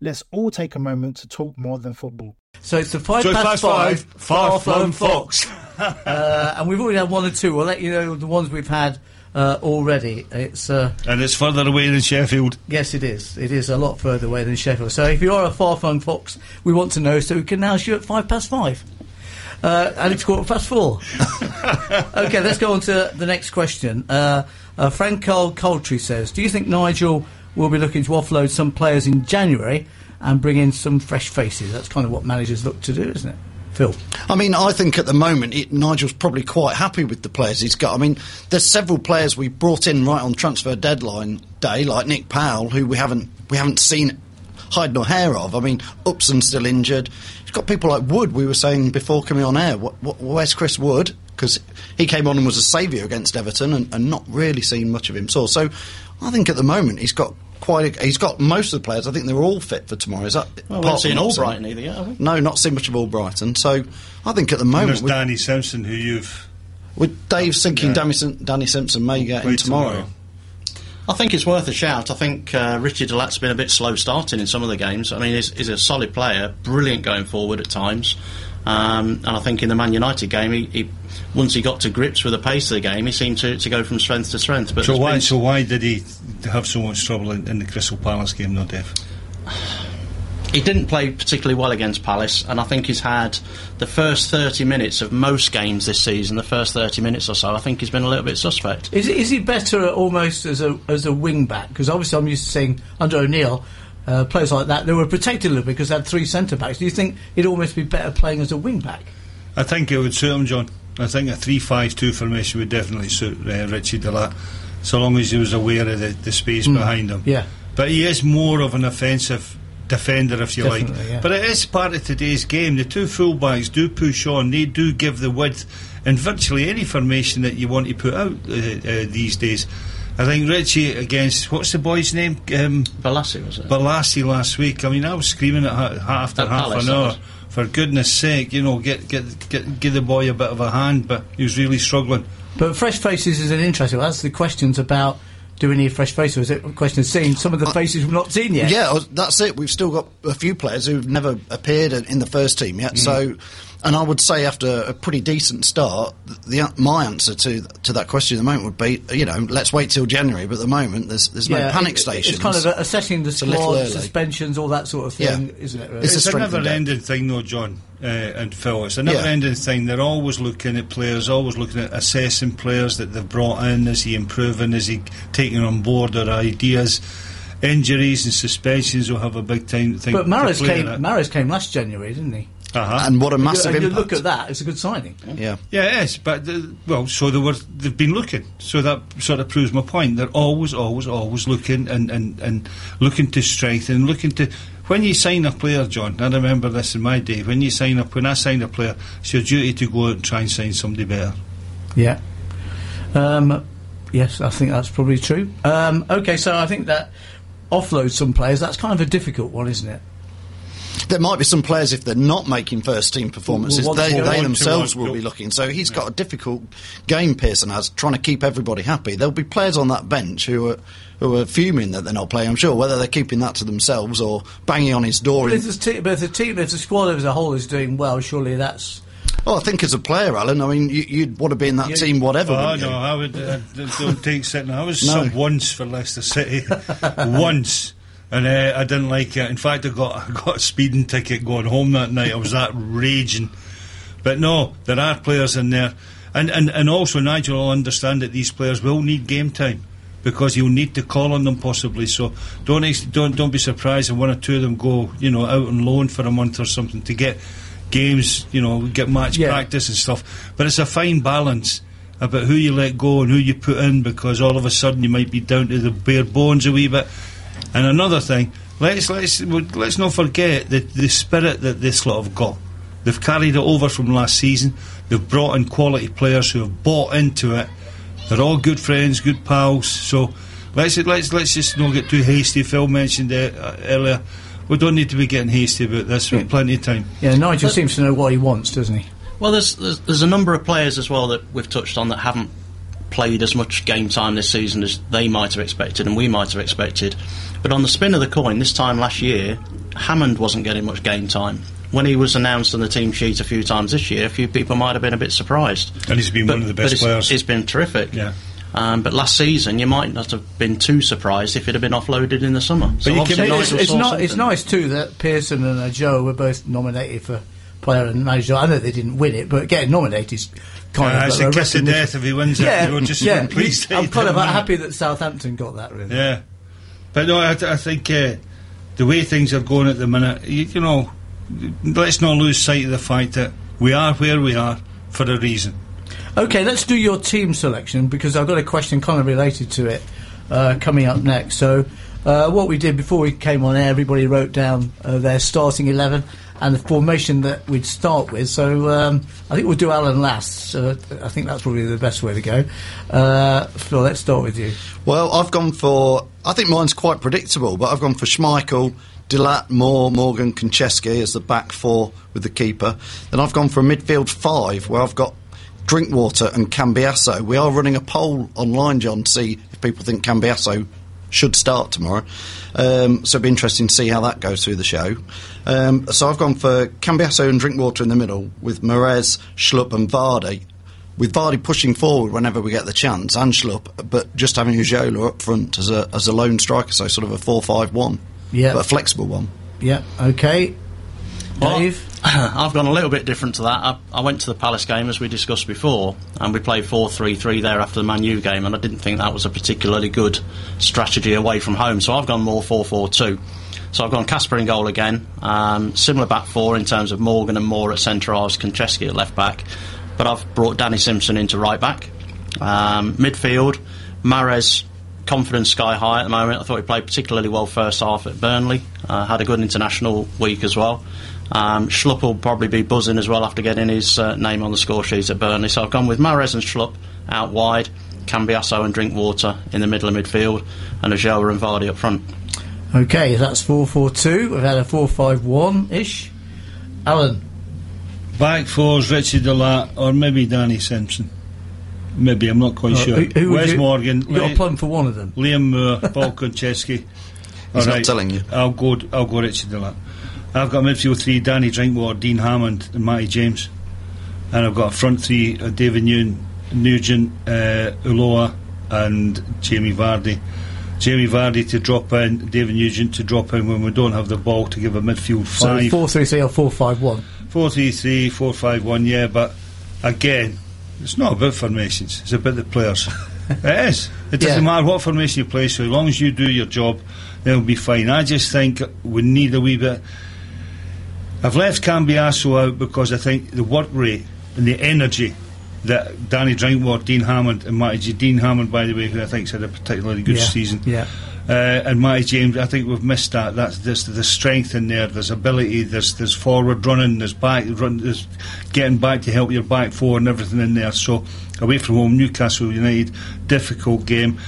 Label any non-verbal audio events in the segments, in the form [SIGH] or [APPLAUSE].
Let's all take a moment to talk more than football. So it's the five So past past five, five, far flown fox. uh, and we've already had one or two. We'll let you know the ones we've had uh, already. It's uh, and it's further away than Sheffield. yes, it is. It is a lot further away than Sheffield. So if you are a far flung fox, we want to know so we can now shoot at five past five. Uh, and it's quarter past four. okay, let's go on to the next question. Uh, uh, Frank Carl Coultry says, "Do you think Nigel will be looking to offload some players in January and bring in some fresh faces? That's kind of what managers look to do, isn't it?" Phil. I mean, I think at the moment it, Nigel's probably quite happy with the players he's got. I mean, there's several players we brought in right on transfer deadline day, like Nick Powell, who we haven't we haven't seen hide nor hair of. I mean, Upson's still injured. He's got people like Wood. We were saying before coming on air, what, what, where's Chris Wood? Because he came on and was a saviour against Everton, and, and not really seen much of him. So, so I think at the moment he's got quite. A, he's got most of the players. I think they're all fit for tomorrow. Is that? Well, we apart haven't seen from Upson? Albrighton either yet, have we? No, not seen much of Albrighton. So I think at the And moment there's with, Danny Simpson, who you've with Dave thinking Yeah. Danny, Sim- Danny Simpson may get in played tomorrow. I think it's worth a shout. I think uh, Ritchie De Laet's been a bit slow starting in some of the games. I mean, he's, he's a solid player, brilliant going forward at times. Um, and I think in the Man United game, he, he once he got to grips with the pace of the game, he seemed to, to go from strength to strength. But So why? been- So why did he have so much trouble in, in the Crystal Palace game, though, Dave? he didn't play particularly well against Palace, and I think he's had the first 30 minutes of most games this season, the first 30 minutes or so, I think he's been a little bit suspect. Is, is he better almost as a as a wing back? Because obviously I'm used to seeing under O'Neill uh, players like that they were protected a little bit because they had three centre backs. Do you think he'd almost be better playing as a wing back? I think it would suit him, John. I think a 3-5-2 formation would definitely suit uh, Ritchie De Laet, so long as he was aware of the, the space behind him. Yeah. But he is more of an offensive defender, if you like. Yeah. But it is part of today's game. The two fullbacks do push on. They do give the width in virtually any formation that you want to put out uh, uh, these days. I think Richie against what's the boy's name? Um, Bolasie, was it? Bolasie last week. I mean, I was screaming at ha- after At half Palace, an that hour. Was. For goodness sake, you know, get, get get give the boy a bit of a hand, but he was really struggling. But fresh faces is an interesting. That's the questions about do we need fresh faces? Is it a question of seeing some of the uh, faces we've not seen yet? Yeah, that's it. We've still got a few players who've never appeared in in the first team yet. Mm. So, and I would say after a pretty decent start, the my answer to to that question at the moment would be, you know, let's wait till January. But at the moment, there's there's no panic it- stations. It's kind of assessing the It's a little squad, suspensions, all that sort of thing, Yeah. isn't it? Really? It's a It's a strength never ending thing, though, John uh, and Phil. It's a never ending thing. They're always looking at players, always looking at assessing players that they've brought in. Is he improving? Is he taking on board their ideas? Injuries and suspensions will have a big time thing. but to Mahrez came. Mahrez came last January, didn't he? Uh-huh. and what a massive and you impact. look at that; it's a good signing. Yeah. Yeah, it is. But the, well, so they were. They've been looking. So that sort of proves my point. They're always, always, always looking and and, and looking to strengthen, looking to. When you sign a player, John, I remember this in my day. When you sign up, when I signed a player, it's your duty to go out and try and sign somebody better. Yeah. Um, yes, I think that's probably true. Um, okay, so I think that offload some players. That's kind of a difficult one, isn't it? There might be some players if they're not making first team performances, Will want they, they themselves will be looking. So he's got a difficult game. Pearson has trying to keep everybody happy. There'll be players on that bench who are who are fuming that they're not playing. I'm sure whether they're keeping that to themselves or banging on his door. But in- if, the te- but if the team, if the squad as a whole is doing well, surely that's. Oh, I think as a player, Alan, I mean, you, you'd want to be in that Yeah. team, whatever. Oh no, you? I would. Uh, d- don't take sitting. I was [LAUGHS] No. sub once for Leicester City, [LAUGHS] once, and uh, I didn't like it. In fact, I got [LAUGHS] I got a speeding ticket going home that night. I was that raging. But no, there are players in there, and and and also Nigel will understand that these players will need game time. Because you'll need to call on them possibly, so don't ex- don't don't be surprised if one or two of them go, you know, out on loan for a month or something to get games, you know, get match Yeah. practice and stuff. But it's a fine balance about who you let go and who you put in because all of a sudden you might be down to the bare bones a wee bit. And another thing, let's let's let's not forget the the spirit that this lot have got. They've carried it over from last season. They've brought in quality players who have bought into it. They're all good friends, good pals. So let's let's let's just not get too hasty. Phil mentioned it uh, earlier. We don't need to be getting hasty about this. We've plenty of time. Yeah, Nigel seems to know what he wants, doesn't he? Well, there's, there's there's a number of players as well that we've touched on that haven't played as much game time this season as they might have expected and we might have expected. But on the spin of the coin, this time last year, Hammond wasn't getting much game time. When he was announced on the team sheet a few times this year, a few people might have been a bit surprised. And he's been But- one of the best it's- players. He's been terrific. Yeah. Um, but last season, you might not have been too surprised if it had been offloaded in the summer. So you obviously can- It's, it's, not, it's nice too that Pearson and uh, Joe were both nominated for player and manager. I know they didn't win it, but getting nominated is kind Uh, of it's a a kiss of death if he wins it. Yeah, You're just yeah. pleased that I'm kind of didn't win it. happy that Southampton got that. Really. Yeah, but no, I, I think uh, the way things are going at the minute, you, you know, let's not lose sight of the fact that we are where we are for a reason. Okay, let's do your team selection because I've got a question kind of related to it uh, coming up next. So, uh, what we did before we came on air, everybody wrote down uh, their starting 11 and the formation that we'd start with. So, um, I think we'll do Alan last. So I think that's probably the best way to go. Uh, Phil, let's start with you. Well, I've gone for. I think mine's quite predictable, but I've gone for Schmeichel, De Laet, Moore, Morgan, Konchesky as the back four with the keeper. Then I've gone for a midfield five, where I've got Drinkwater and Cambiasso. We are running a poll online, John, to see if people think Cambiasso should start tomorrow. Um, so it'll be interesting to see how that goes through the show. Um, so I've gone for Cambiasso and Drinkwater in the middle, with Mahrez, Schlupp, and Vardy with Vardy pushing forward whenever we get the chance, and Schlupp, but just having Ulloa up front as a as a lone striker, so sort of a four-five-one, Yeah. but a flexible one. Yeah, okay. Dave? [CLEARS THROAT] I've gone a little bit different to that. I, I went to the Palace game as we discussed before, and we played 4 3 3 there after the Man U game, and I didn't think that was a particularly good strategy away from home, so I've gone more 4 4 2. So I've gone Kasper in goal again, um, similar back four in terms of Morgan and Moore at centre halves, Konchesky at left back, but I've brought Danny Simpson into right back. Um, midfield, Mahrez confidence sky high at the moment. I thought he played particularly well first half at Burnley. Uh, had a good international week as well. Um, Schlupp will probably be buzzing as well after getting his uh, name on the score sheet at Burnley. So I've gone with Mahrez and Schlupp out wide, Cambiasso and Drinkwater in the middle of midfield, and Ulloa and Vardy up front. Okay, that's 4 4 2. We've had a 4 5 1 ish. Alan? Back fours, Ritchie De Laet, or maybe Danny Simpson. Maybe, I'm not quite Uh, sure. who- who Wes you- Morgan, You've got a Le- plum for one of them. Liam Moore, Paul Konchesky. He's not telling you. I'll go. I'll go Ritchie De Laet. I've got midfield three: Danny Drinkwater, Dean Hammond, and Matty James. And I've got a front three: uh, David Newton, Nugent, uh, Ulloa, and Jamie Vardy. Jamie Vardy to drop in, David Nugent to drop in when we don't have the ball to give a midfield five. 4 3 3 or 4 5 1. Four three three, four five one. Yeah, but again, it's not about formations. It's about the players. [LAUGHS] it is. It doesn't Yeah. matter what formation you play. So as long as you do your job, they'll be fine. I just think we need a wee bit. I've left Cambiasso out because I think the work rate and the energy that Danny Drinkwater, Dean Hammond, and Matty J- Dean Hammond, by the way, who I think's had a particularly good yeah. season. Yeah. Uh, and Matty James, I think we've missed that. That's there's the strength in there. There's ability. There's there's forward running. There's back run. There's getting back to help your back four and everything in there. So away from home, Newcastle United, difficult game.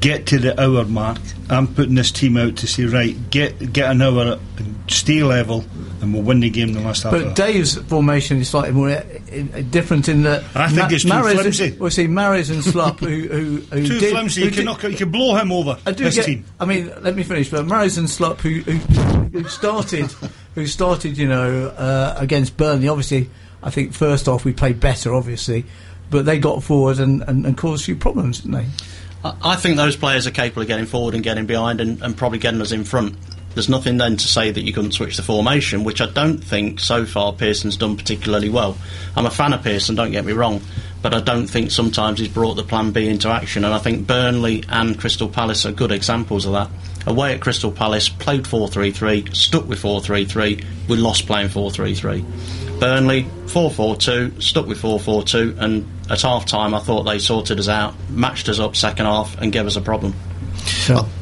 Get to the hour mark. I'm putting this team out to say, right, get get an hour, stay level, and we'll win the game in the last half hour. But Dave's formation is slightly more uh, in, uh, different in that. I think it's too Mahrez- flimsy. Well, see, Mahrez and Schlupp, who who, who Too did, flimsy. who You can, knock, you can blow him over. I do this get. team. I mean, let me finish. But Mahrez and Schlupp, who, who who started, [LAUGHS] who started, you know, uh, against Burnley. Obviously, I think first off we played better, obviously, but they got forward and, and, and caused a few problems, didn't they? I think those players are capable of getting forward and getting behind and, and probably getting us in front. There's nothing then to say that you couldn't switch the formation, which I don't think so far Pearson's done particularly well. I'm a fan of Pearson, don't get me wrong, but I don't think sometimes he's brought the plan B into action, and I think Burnley and Crystal Palace are good examples of that. Away at Crystal Palace, played 4 3 3, stuck with 4 3 3, we lost playing 4 3 3. Burnley, 4 4 2, stuck with 4 4 2, and at half time I thought they sorted us out, matched us up second half, and gave us a problem.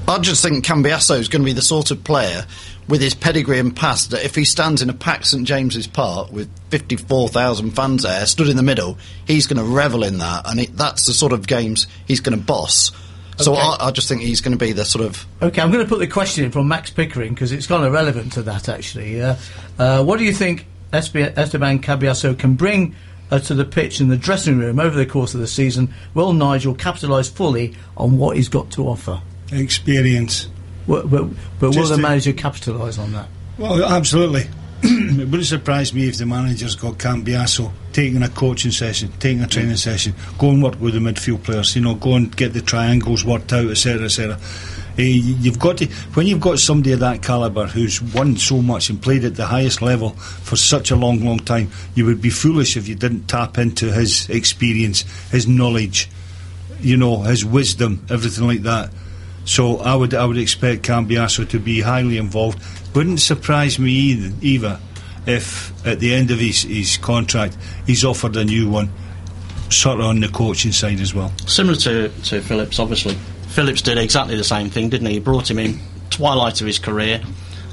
I just think Cambiasso is going to be the sort of player with his pedigree and past that if he stands in a packed St James's Park with 54,000 fans there, stood in the middle, he's going to revel in that, and it, that's the sort of games he's going to boss. So Okay. I, I just think he's going to be the sort of Okay, I'm going to put the question in from Max Pickering because it's kind of relevant to that actually. Uh, uh, what do you think Espe- Esteban Cambiasso can bring uh, to the pitch and the dressing room over the course of the season? Will Nigel capitalise fully on what he's got to offer? Experience. But, but, but will the manager capitalise on that? Well, absolutely. [CLEARS THROAT] it wouldn't surprise me if the manager's got Cambiasso taking a coaching session, taking a training session, go and work with the midfield players, you know, go and get the triangles worked out, etc., etc. Eh, you've got to when you've got somebody of that calibre who's won so much and played at the highest level for such a long, long time. You would be foolish if you didn't tap into his experience, his knowledge, you know, his wisdom, everything like that. So I would I would expect Cambiasso to be highly involved. Wouldn't surprise me either, either if at the end of his, his contract he's offered a new one, sort of on the coaching side as well. Similar to, to Phillips, obviously. Phillips did exactly the same thing, didn't he? He brought him in, twilight of his career,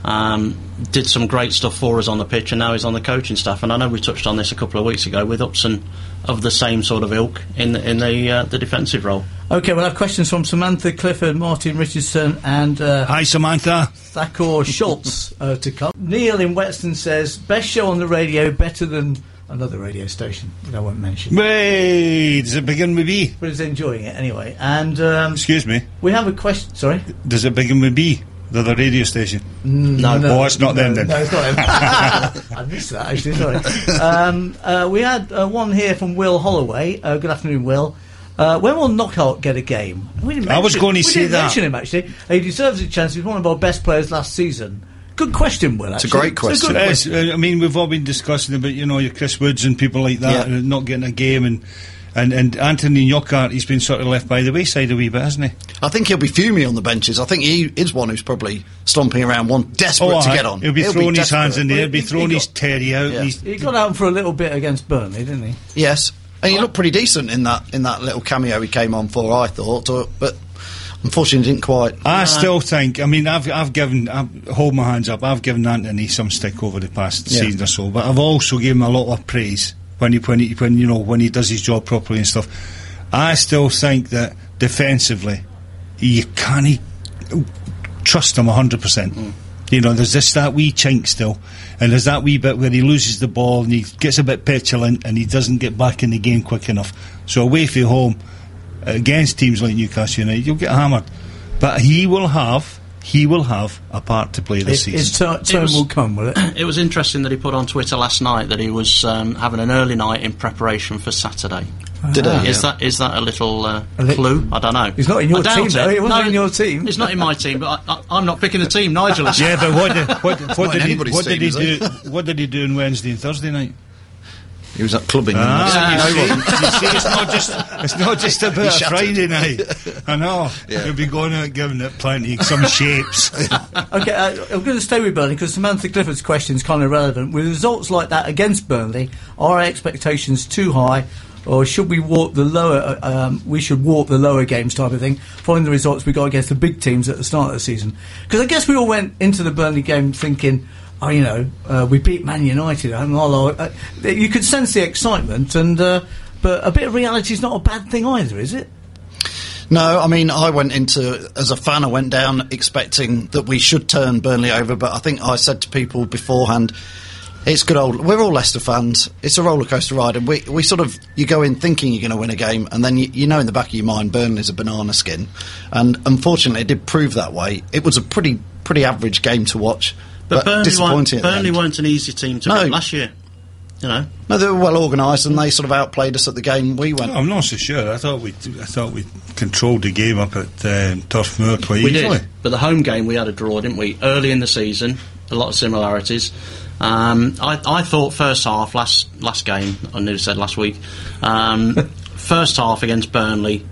um, did some great stuff for us on the pitch, and now he's on the coaching staff. And I know we touched on this a couple of weeks ago with Upson of the same sort of ilk in the, in the, uh, the defensive role. Okay, we'll have questions from Samantha Clifford, Martin Richardson, and uh, Hi, Samantha. Thakor Schultz uh, to come. Neil in Weston says, best show on the radio, better than another radio station that I won't mention. Wait, does it begin with B? But he's enjoying it anyway. And um, Excuse me. we have a question. Sorry? Does it begin with B? The other radio station. No, Oh, it's not them then. No, it's not them. [LAUGHS] [LAUGHS] I missed that actually. Sorry. Um, uh, we had uh, one here from Will Holloway. Uh, good afternoon, Will. Uh, when will Knockaert get a game? We didn't I was going to we say didn't that. mention him actually. He deserves a chance. He's one of our best players last season. Good question, Will. It's a great question. good It is. Uh, I mean, we've all been discussing about you know your Chris Woods and people like that Yeah. not getting a game, and and and Anthony Knockaert, he's been sort of left by the wayside a wee bit, hasn't he? I think he'll be fuming on the benches. I think he is one who's probably stomping around, one desperate to get on. Oh, He'll be throwing his hands in the air, be He- he throwing got- his terry out. Yeah. He's, He got out for a little bit against Burnley, didn't he? Yes, and he looked pretty decent in that in that little cameo he came on for. I thought, but unfortunately didn't quite. I still think. I mean, I've I've given I've, hold my hands up. I've given Anthony some stick over the past Yeah. season or so, but I've also given him a lot of praise when he when he when you know when he does his job properly and stuff. I still think that defensively, you can't trust him hundred percent. Mm. You know, there's just that wee chink still, and there's that wee bit where he loses the ball and he gets a bit petulant and he doesn't get back in the game quick enough. So away from home, against teams like Newcastle United, you'll get hammered. But he will have, he will have a part to play this His, his season. tur- turn will come, will it? [CLEARS THROAT] It was interesting that he put on Twitter last night that he was um, having an early night in preparation for Saturday. Did he? Is that is that a little uh, A li- clue? I don't know. He's not in your I doubt team, though. it. He wasn't in your team. He's not in my team, but I, I, I'm not picking the team. Nigel is. [LAUGHS] yeah, but what did, what, what did he, what did team, he he? do? What did he do on Wednesday and Thursday night? He was at clubbing. Ah, you, he wasn't. see, [LAUGHS] you see, it's not just it's not just [LAUGHS] about a. Friday night. [LAUGHS] I know Yeah. you'll be going out giving it plenty some shapes. okay, uh, I'm going to stay with Burnley because Samantha Clifford's question is kind of relevant. With results like that against Burnley, are our expectations too high, or should we walk the lower? Uh, um, we should walk the lower games type of thing, following the results we got against the big teams at the start of the season. Because I guess we all went into the Burnley game thinking. You know, uh, we beat Man United. uh, you could sense the excitement, and uh, but a bit of reality is not a bad thing either, is it? No, I mean, I went into, as a fan, I went down expecting that we should turn Burnley over, but I think I said to people beforehand, it's good old. We're all Leicester fans. It's a roller coaster ride, and we, we sort of you go in thinking you're going to win a game, and then you, you know in the back of your mind Burnley's a banana skin, and unfortunately it did prove that way. It was a pretty pretty average game to watch, But, but, Burnley, weren't, disappointing. at the Burnley weren't an easy team to No. beat last year. You know, No, they were well organised, and they sort of outplayed us at the game we went. I'm not so sure. I thought we I thought we controlled the game up at um, Turf Moor quite we easily. did. But the home game we had a draw, didn't we? Early in the season, a lot of similarities. Um, I, I thought first half last last game. I nearly said last week. Um, [LAUGHS] first half against Burnley,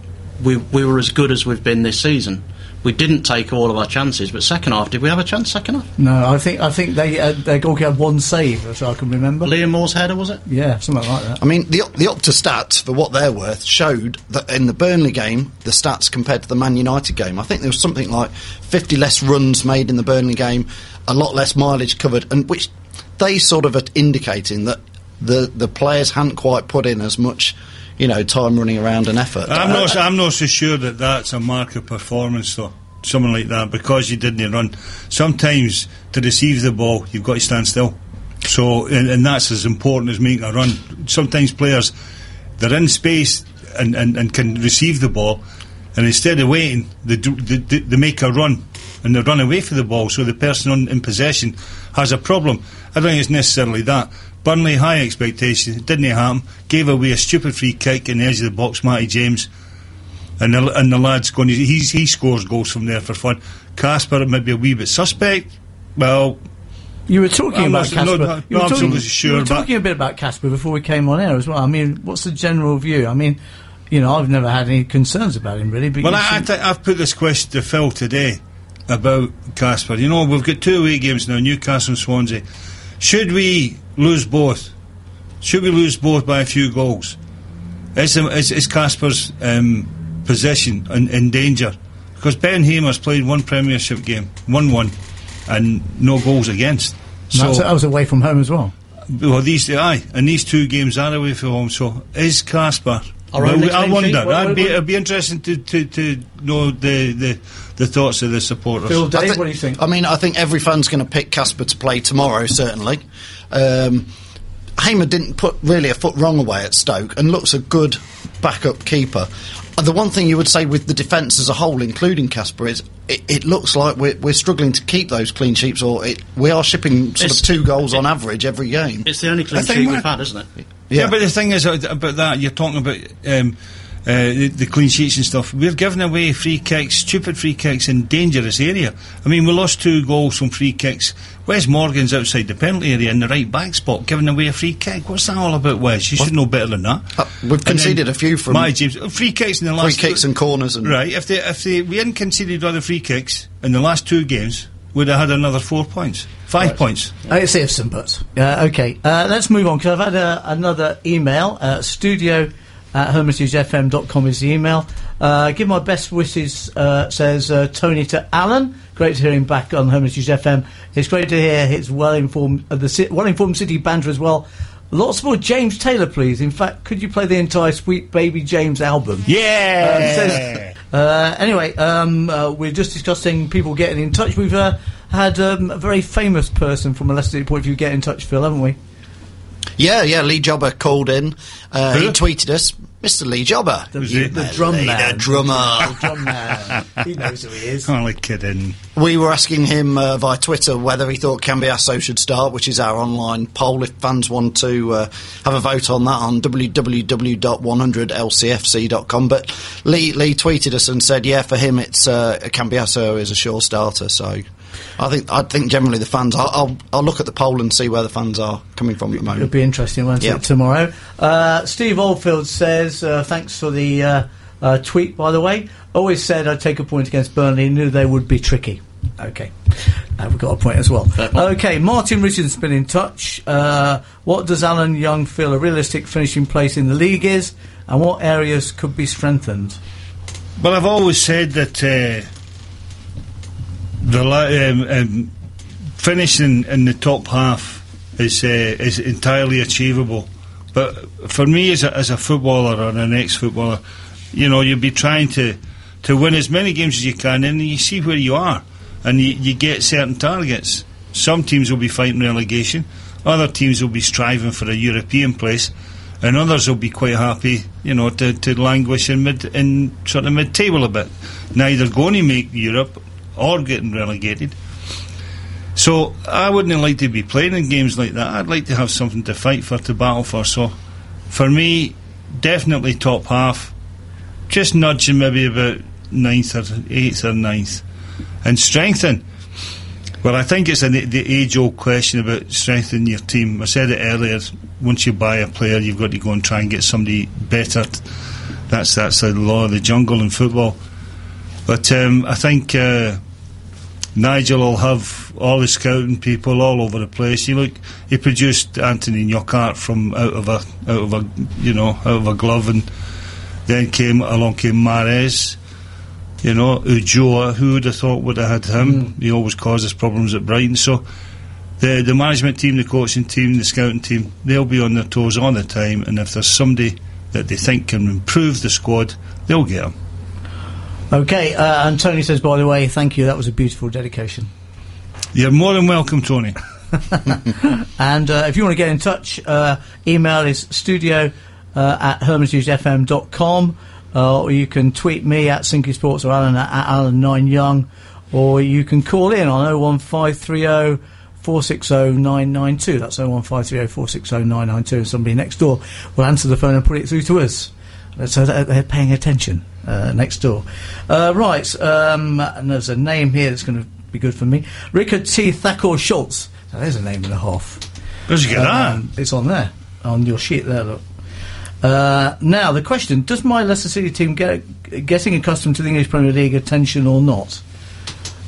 we we were as good as we've been this season. We didn't take all of our chances, but second half, did we have a chance? Second half, No, I think I think they uh, their goalkeeper had one save, as I can remember. Liam Moore's header was it? Yeah, something like that. I mean, the the Opta stats for what they're worth showed that in the Burnley game, the stats compared to the Man United game, I think there was something like 50 less runs made in the Burnley game, a lot less mileage covered, and which they sort of are indicating that the the players hadn't quite put in as much, you know, time running around and effort. I'm not. I'm not so sure that that's a mark of performance, though. Something like that, because you didn't run. Sometimes to receive the ball, you've got to stand still. So, and, and that's as important as making a run. Sometimes players they're in space and, and, and can receive the ball, and instead of waiting, they, do, they they make a run and they run away for the ball. So the person on, in possession has a problem. I don't think it's necessarily that. Burnley high expectations, it didn't happen. Gave away a stupid free kick in the edge of the box, Matty James. And the, and the lad's going, he's, he scores goals from there for fun. Kasper might be a wee bit suspect. Well, You were talking I'm about not- Kasper. no, no, you were no, talking, absolutely sure, you were but- talking a bit about Kasper before we came on air as well. I mean, what's the general view? I mean, you know, I've never had any concerns about him really. But Well, I, I think I've put this question to Phil today about Kasper. You know, we've got two away games now, Newcastle and Swansea. Should we lose both? Should we lose both by a few goals? Is, the- is, is Kasper's um, position in, in danger? Because Ben Hamer's played one Premiership game, 1 1, and no goals against. that, was, that was away from home as well. Well, these aye, and these two games are away from home. So is Kasper? Well, I wonder. sheet? What- I'd be, it'd be interesting to, to, to know the, the the thoughts of the supporters. Phil, Dave, thi- what do you think? I mean, I think every fan's going to pick Kasper to play tomorrow, certainly. Um, Hamer didn't put really a foot wrong away at Stoke and looks a good backup keeper. Uh, The one thing you would say with the defence as a whole, including Kasper, is it, it looks like we're, we're struggling to keep those clean sheets, or it, we are shipping sort It's- of two goals on average every game. It's the only clean sheet we've had, isn't it? yeah. Yeah. but the thing is uh, about that you're talking about um, uh, the, the clean sheets and stuff. We're giving away free kicks, stupid free kicks in dangerous area. I mean, we lost two goals from free kicks. Wes Morgan's outside the penalty area in the right back spot, giving away a free kick. What's that all about, Wes? You should know better than that. Uh, we've conceded a few from Matty James. uh, Free kicks in the free last kicks and corners and Right, if they if they we hadn't conceded other free kicks in the last two games, we'd have had another four points, five points. It's ifs and buts. Uh, okay, uh, let's move on because I've had uh, another email. Uh, studio at hermitagefm.com is the email. Uh, give my best wishes, uh, says uh, Tony to Alan. Great to hear him back on Hermitage FM. It's great to hear his well informed, uh, the ci- well informed city banter as well. Lots more James Taylor, please. In fact, could you play the entire Sweet Baby James album? Yeah. Uh, says- uh, anyway, um, uh, we're just discussing people getting in touch. We've uh, had um, a very famous person from a Leicester City point of view get in touch, Phil, haven't we? Yeah, yeah. Lee Jobber called in. Uh, he tweeted us, Mr. Lee Jobber. The, Was it? the drum Lee, man. the drummer. The drum man. he knows who he is. Only kidding. We were asking him uh, via Twitter whether he thought Cambiasso should start, which is our online poll. If fans want to uh, have a vote on that on www.100lcfc.com. But Lee Lee tweeted us and said, yeah, for him, it's uh, Cambiasso is a sure starter. So I think I think generally the fans. I'll, I'll I'll look at the poll and see where the fans are coming from at the moment. It'll be interesting, won't Yeah. it, tomorrow? Uh, Steve Oldfield says, uh, thanks for the uh, uh, tweet, by the way. Always said I'd take a point against Burnley, knew they would be tricky. Okay. Uh, we've got a point as well. Okay, Martin Richardson's been in touch. Uh, what does Alan Young feel a realistic finishing place in the league is, and what areas could be strengthened? Well, I've always said that uh, the la- um, um, finishing in the top half is uh, is entirely achievable. But for me, as a, as a footballer or an ex-footballer, you know, you'd be trying to to win as many games as you can, and you see where you are, and you, you get certain targets. Some teams will be fighting relegation, other teams will be striving for a European place, and others will be quite happy, you know, to, to languish in mid in sort of mid table a bit, neither going to make Europe or getting relegated. So I wouldn't like to be playing in games like that. I'd like to have something to fight for, to battle for. So for me, definitely top half. Just nudging maybe about ninth or eighth or ninth, and strengthen. Well, I think it's a, the age-old question about strengthening your team. I said it earlier. Once you buy a player, you've got to go and try and get somebody better. That's that's the law of the jungle in football. But um, I think uh, Nigel will have all the scouting people all over the place. You look, he produced Anthony Knockaert from out of a out of a you know out of a glove, and then came along came Mahrez. You know, Ulloa, who would have thought would have had him? Hmm. He always causes problems at Brighton. So the the management team, the coaching team, the scouting team, they'll be on their toes all the time. And if there's somebody that they think can improve the squad, they'll get him. Okay, uh, and Tony says, by the way, thank you. That was a beautiful dedication. You're more than welcome, Tony. [LAUGHS] And uh, if you want to get in touch, uh, email is studio uh, at hermitagefm.com, uh, or you can tweet me at Sinky Sports or Alan at, at Alan9Young, or you can call in on 01530 460 992. That's 01530 460 992, and somebody next door will answer the phone and put it through to us. Uh, So they're paying attention uh, next door. Uh, right, um, and there's a name here that's going to be good for me. Rickard T. Thacker Schultz. Now, there's a name and a half. Where'd you get that? Um, It's on there, on your sheet there, look. Uh, now, the question Does my Leicester City team get getting accustomed to the English Premier League attention or not?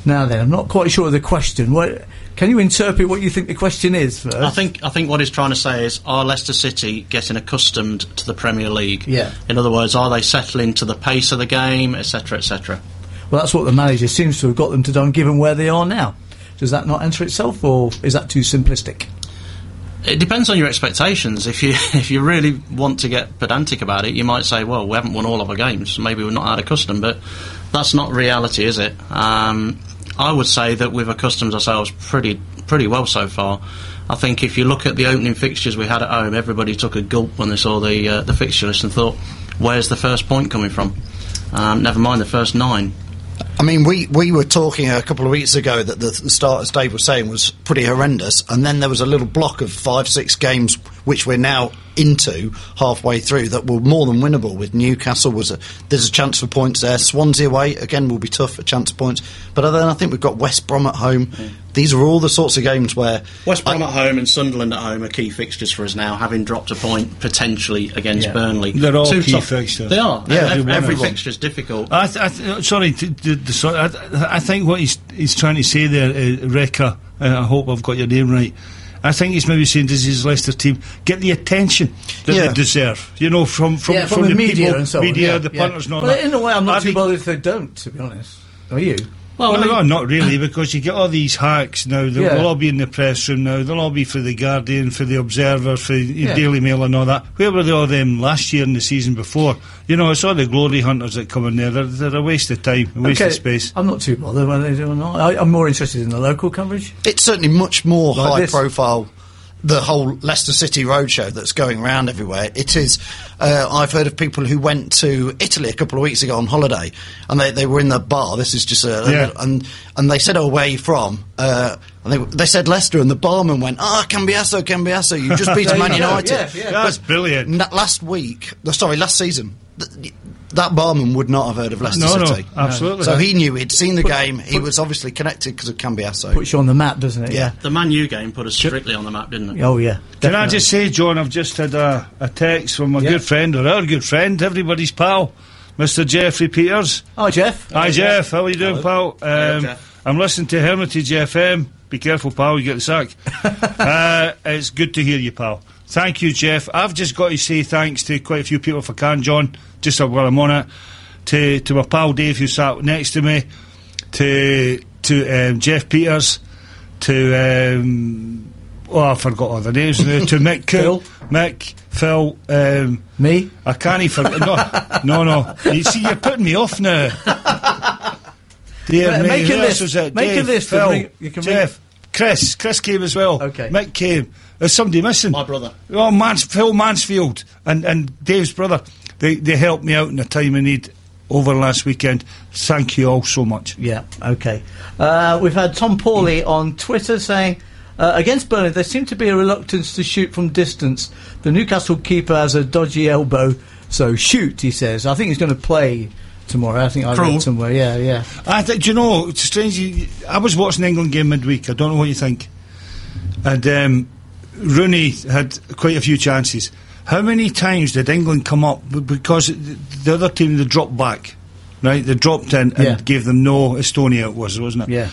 Now, then, I'm not quite sure of the question. What, can you interpret what you think the question is first? I think I think what he's trying to say is are Leicester City getting accustomed to the Premier League? Yeah. In other words, are they settling to the pace of the game, etc., etc. Well, that's what the manager seems to have got them to do, given where they are now. Does that not answer itself, or is that too simplistic? It depends on your expectations. If you [LAUGHS] if you really want to get pedantic about it, you might say, "Well, we haven't won all of our games, maybe we're not that accustomed." But that's not reality, is it? Um, I would say that we've accustomed ourselves pretty pretty well so far. I think if you look at the opening fixtures we had at home, everybody took a gulp when they saw the uh, the fixture list and thought, "Where's the first point coming from?" Um, never mind the first nine. I mean, we, we were talking a couple of weeks ago that the, the start, as Dave was saying, was pretty horrendous, and then there was a little block of five, six games which we're now into halfway through that were more than winnable. With Newcastle, was a, there's a chance for points there. Swansea away again will be tough, a chance for points. But then I think we've got West Brom at home. These are all the sorts of games where West Brom I- at home and Sunderland at home are key fixtures for us now, having dropped a point potentially against Yeah. Burnley. They're all Two key tough- fixtures. They are. Yeah, every every, one of them. fixture is difficult. I, th- I th- sorry, I, th- I think what he's he's trying to say there, uh, Rekka. Uh, I hope I've got your name right. I think he's maybe saying, does his Leicester team get the attention that Yeah. they deserve? You know, from from, yeah, from, the, the media people, and so on. media, yeah, the yeah. punters, But that. in a way, I'm not I'd too bothered if they don't. To be honest, are you? Well, Well, I mean- no, not really, because you get all these hacks now. They'll, Yeah. all be in the press room now. They'll all be for the Guardian, for the Observer, for the Yeah. Daily Mail, and all that. Where were they all them last year and the season before? You know, it's all the glory hunters that come in there. They're, they're a waste of time, a waste of space. I'm not too bothered whether they do or not. I, I'm more interested in the local coverage. It's certainly much more Like high this. profile. The whole Leicester City roadshow that's going around everywhere. It is. Uh, I've heard of people who went to Italy a couple of weeks ago on holiday, and they, they were in the bar. This is just a, Yeah. and and they said, "Oh, where are you from?" Uh, and they, they said Leicester, and the barman went, "Ah, Cambiasso, Cambiasso, you just [LAUGHS] beat Man. United." Yeah, yeah. That's But brilliant. last week, sorry, last season, that barman would not have heard of Leicester No, no, absolutely. So he knew he'd seen the Put- game. He put- was obviously connected because of Cambiasso. Puts you on the map, doesn't it? Yeah. the Man U game put us strictly on the map, didn't it? Oh yeah. Can I just say, John, I've just had a, a text from a Yeah. good friend, or our good friend, everybody's pal, Mr. Jeffrey Peters. Hi, Jeff. Hi, Jeff. How are you doing, pal? Um, Jeff. I'm listening to Hermitage FM. Be careful, pal, you get the sack. [LAUGHS] uh, it's good to hear you, pal. Thank you, Jeff. I've just got to say thanks to quite a few people if I can, John, just while I'm on it. To, to my pal Dave, who sat next to me, to to um, Jeff Peters, to um, oh, I forgot all the names now. To Mick, [LAUGHS] Phil. Mick, Phil. Um, Me? I can't even. No, no, no. You see, you're putting me off now. Dear Ma- me, make who else was it? Make Dave, Phil, bring- you can bring- Jeff, Chris. Chris came as well. Okay. Mick came. There's somebody missing. My brother. Oh, Mans, Phil Mansfield and, and Dave's brother. They they helped me out in a time of need over last weekend. Thank you all so much. Yeah, okay. Uh, we've had Tom Pawley on Twitter saying, uh, against Burnley, there seemed to be a reluctance to shoot from distance. The Newcastle keeper has a dodgy elbow, so shoot, he says. I think he's going to play tomorrow. I think I Cruel. read somewhere. Yeah, yeah. I think, do you know, it's strange. I was watching the England game midweek. I don't know what you think. And um, Rooney had quite a few chances. How many times did England come up because the other team they dropped back, right? They dropped in and Yeah. gave them no Estonia. It was, wasn't it? Yeah.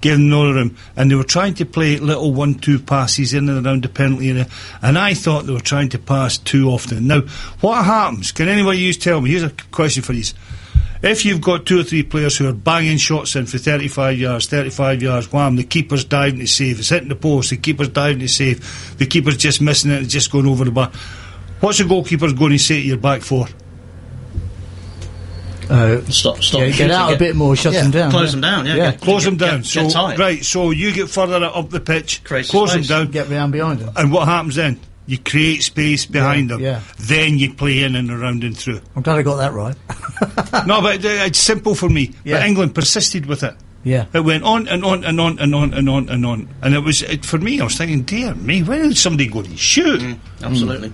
Gave them no room, and they were trying to play little one-two passes in and around the penalty area. And I thought they were trying to pass too often. Now, what happens? Can anybody use tell me? Here's a question for you. If you've got two or three players who are banging shots in for 35 yards, 35 yards, wham, the keeper's diving to save, it's hitting the post, the keeper's diving to save, the keeper's just missing it, it's just going over the bar. What's the goalkeeper going to say to your back for? Uh, Stop, stop. yeah, get shooting, out a bit more, shut Yeah, them down. Close yeah. them down, yeah. Yeah. Get- Close get- them down. Get, so, get tight. right, so you get further up the pitch, Create some close them down, Get behind behind them. and what happens then? You create space behind them. yeah. Then you play in and around and through. I'm glad I got that right. [LAUGHS] no, but uh, it's simple for me. Yeah. But England persisted with it. Yeah. It went on and on and on and on and on and on. And it was, it, for me, I was thinking, dear me, when is somebody going to shoot? Mm. Absolutely.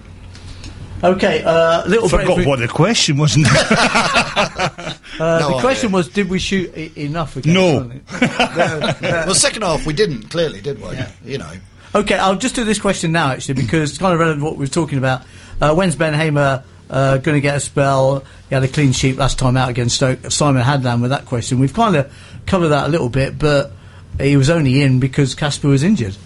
Okay, uh, little break. Forgot for- what the question was. now. [LAUGHS] uh, No the question idea. was, did we shoot I- enough against No. Burnley? [LAUGHS] well, second half we didn't clearly, did we? Yeah. You know. Okay, I'll just do this question now, actually, because it's kind of relevant to what we were talking about. Uh, when's Ben Hamer uh, going to get a spell? He had a clean sheet last time out against Stoke. Simon Hadland with that question. We've kind of covered that a little bit, but he was only in because Kasper was injured.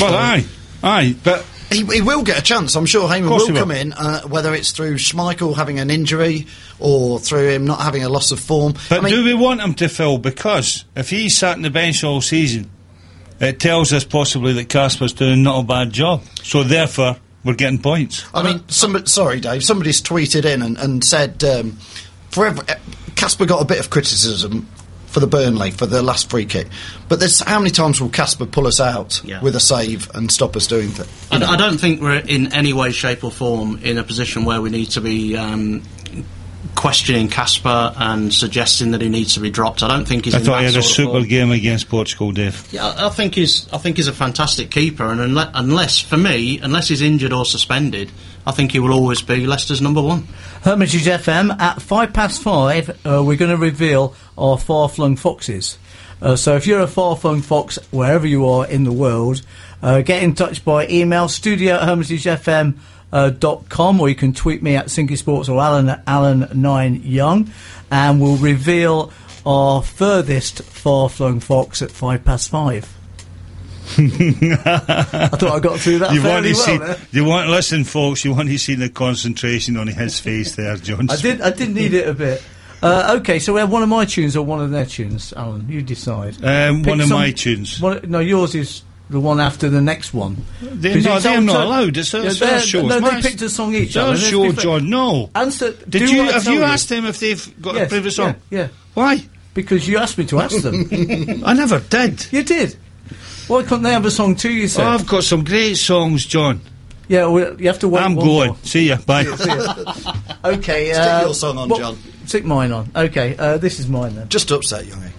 well, aye, aye, but He, he will get a chance. I'm sure Hamer will will. come in, uh, whether it's through Schmeichel having an injury or through him not having a loss of form. but I mean, do we want him to fill? Because if he's sat on the bench all season, it tells us possibly that Kasper's doing not a bad job. So therefore, we're getting points. I mean, somebody, sorry, Dave. Somebody's tweeted in and, and said um, for every, Kasper got a bit of criticism for the Burnley for the last free kick, but there's how many times will Kasper pull us out Yeah. with a save and stop us doing things? I don't think we're in any way, shape, or form in a position where we need to be um, questioning Kasper and suggesting that he needs to be dropped. I don't think he's. I in thought he had a super form. game against Portugal, Dave. Yeah, I I think he's. I think he's a fantastic keeper, and unless, unless, for me, unless he's injured or suspended, I think he will always be Leicester's number one. Hermitage FM at five past five. Uh, we're going to reveal our far flung foxes. Uh, so if you're a far flung fox wherever you are in the world, uh, get in touch by email studio at hermitagefm. Uh, dot com or you can tweet me at Sinky Sports or Alan at Alan9 Young and we'll reveal our furthest far flung fox at five past five. [LAUGHS] I thought I got through that You fairly well. see? there. You want listen, folks. You want to see the concentration on his face there, John. I did. I did need it a bit. Uh, okay, so we have one of my tunes or one of their tunes, Alan. You decide. Um, one of some- my tunes. One, no, yours is the one after the next one. They're 'Cause not, it's they're not to- allowed. It's, it's Yeah, our they're- No, they picked a song each. It's our show. John. No. Answer. Did do you? what Have tell you asked them if they've got Yes, a favourite song? Yeah, yeah. Why? Because you asked me to ask them. [LAUGHS] I never did. you did. Why couldn't they have a song too? You Oh. I've got some great songs, John. yeah, well, you have to wait. I'm one going. more. See ya. Bye. [LAUGHS] [LAUGHS] Okay. Stick uh, your song on, what- John. Stick mine on. Okay. Uh, this is mine then. Just upset, youngie.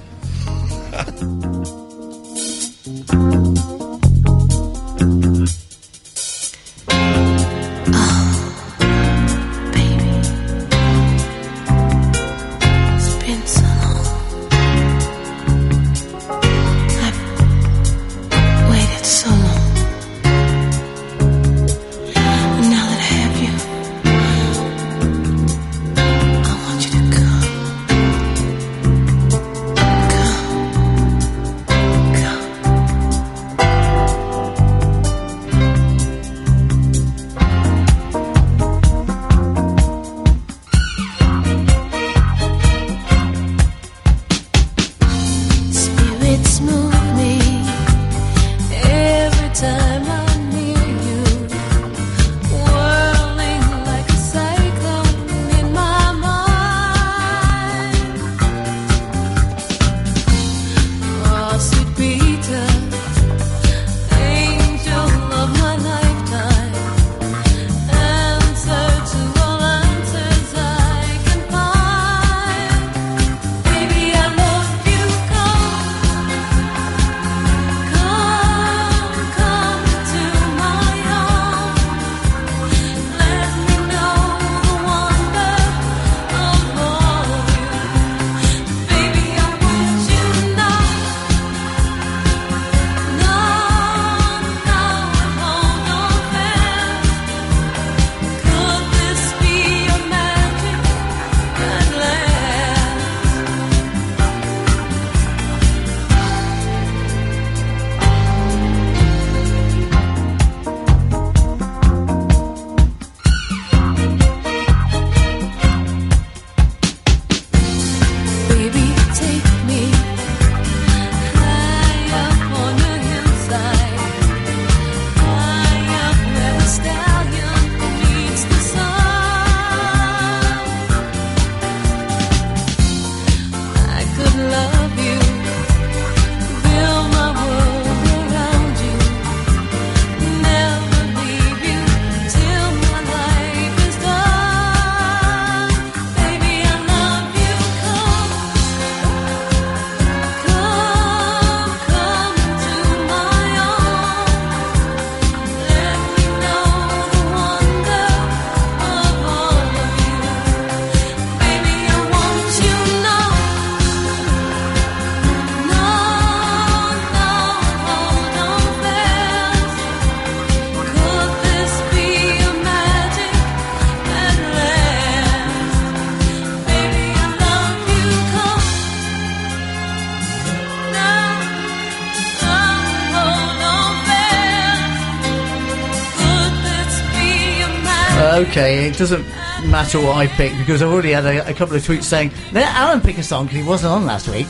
Okay, it doesn't matter what I pick because I've already had a, a couple of tweets saying let Alan pick a song because he wasn't on last week.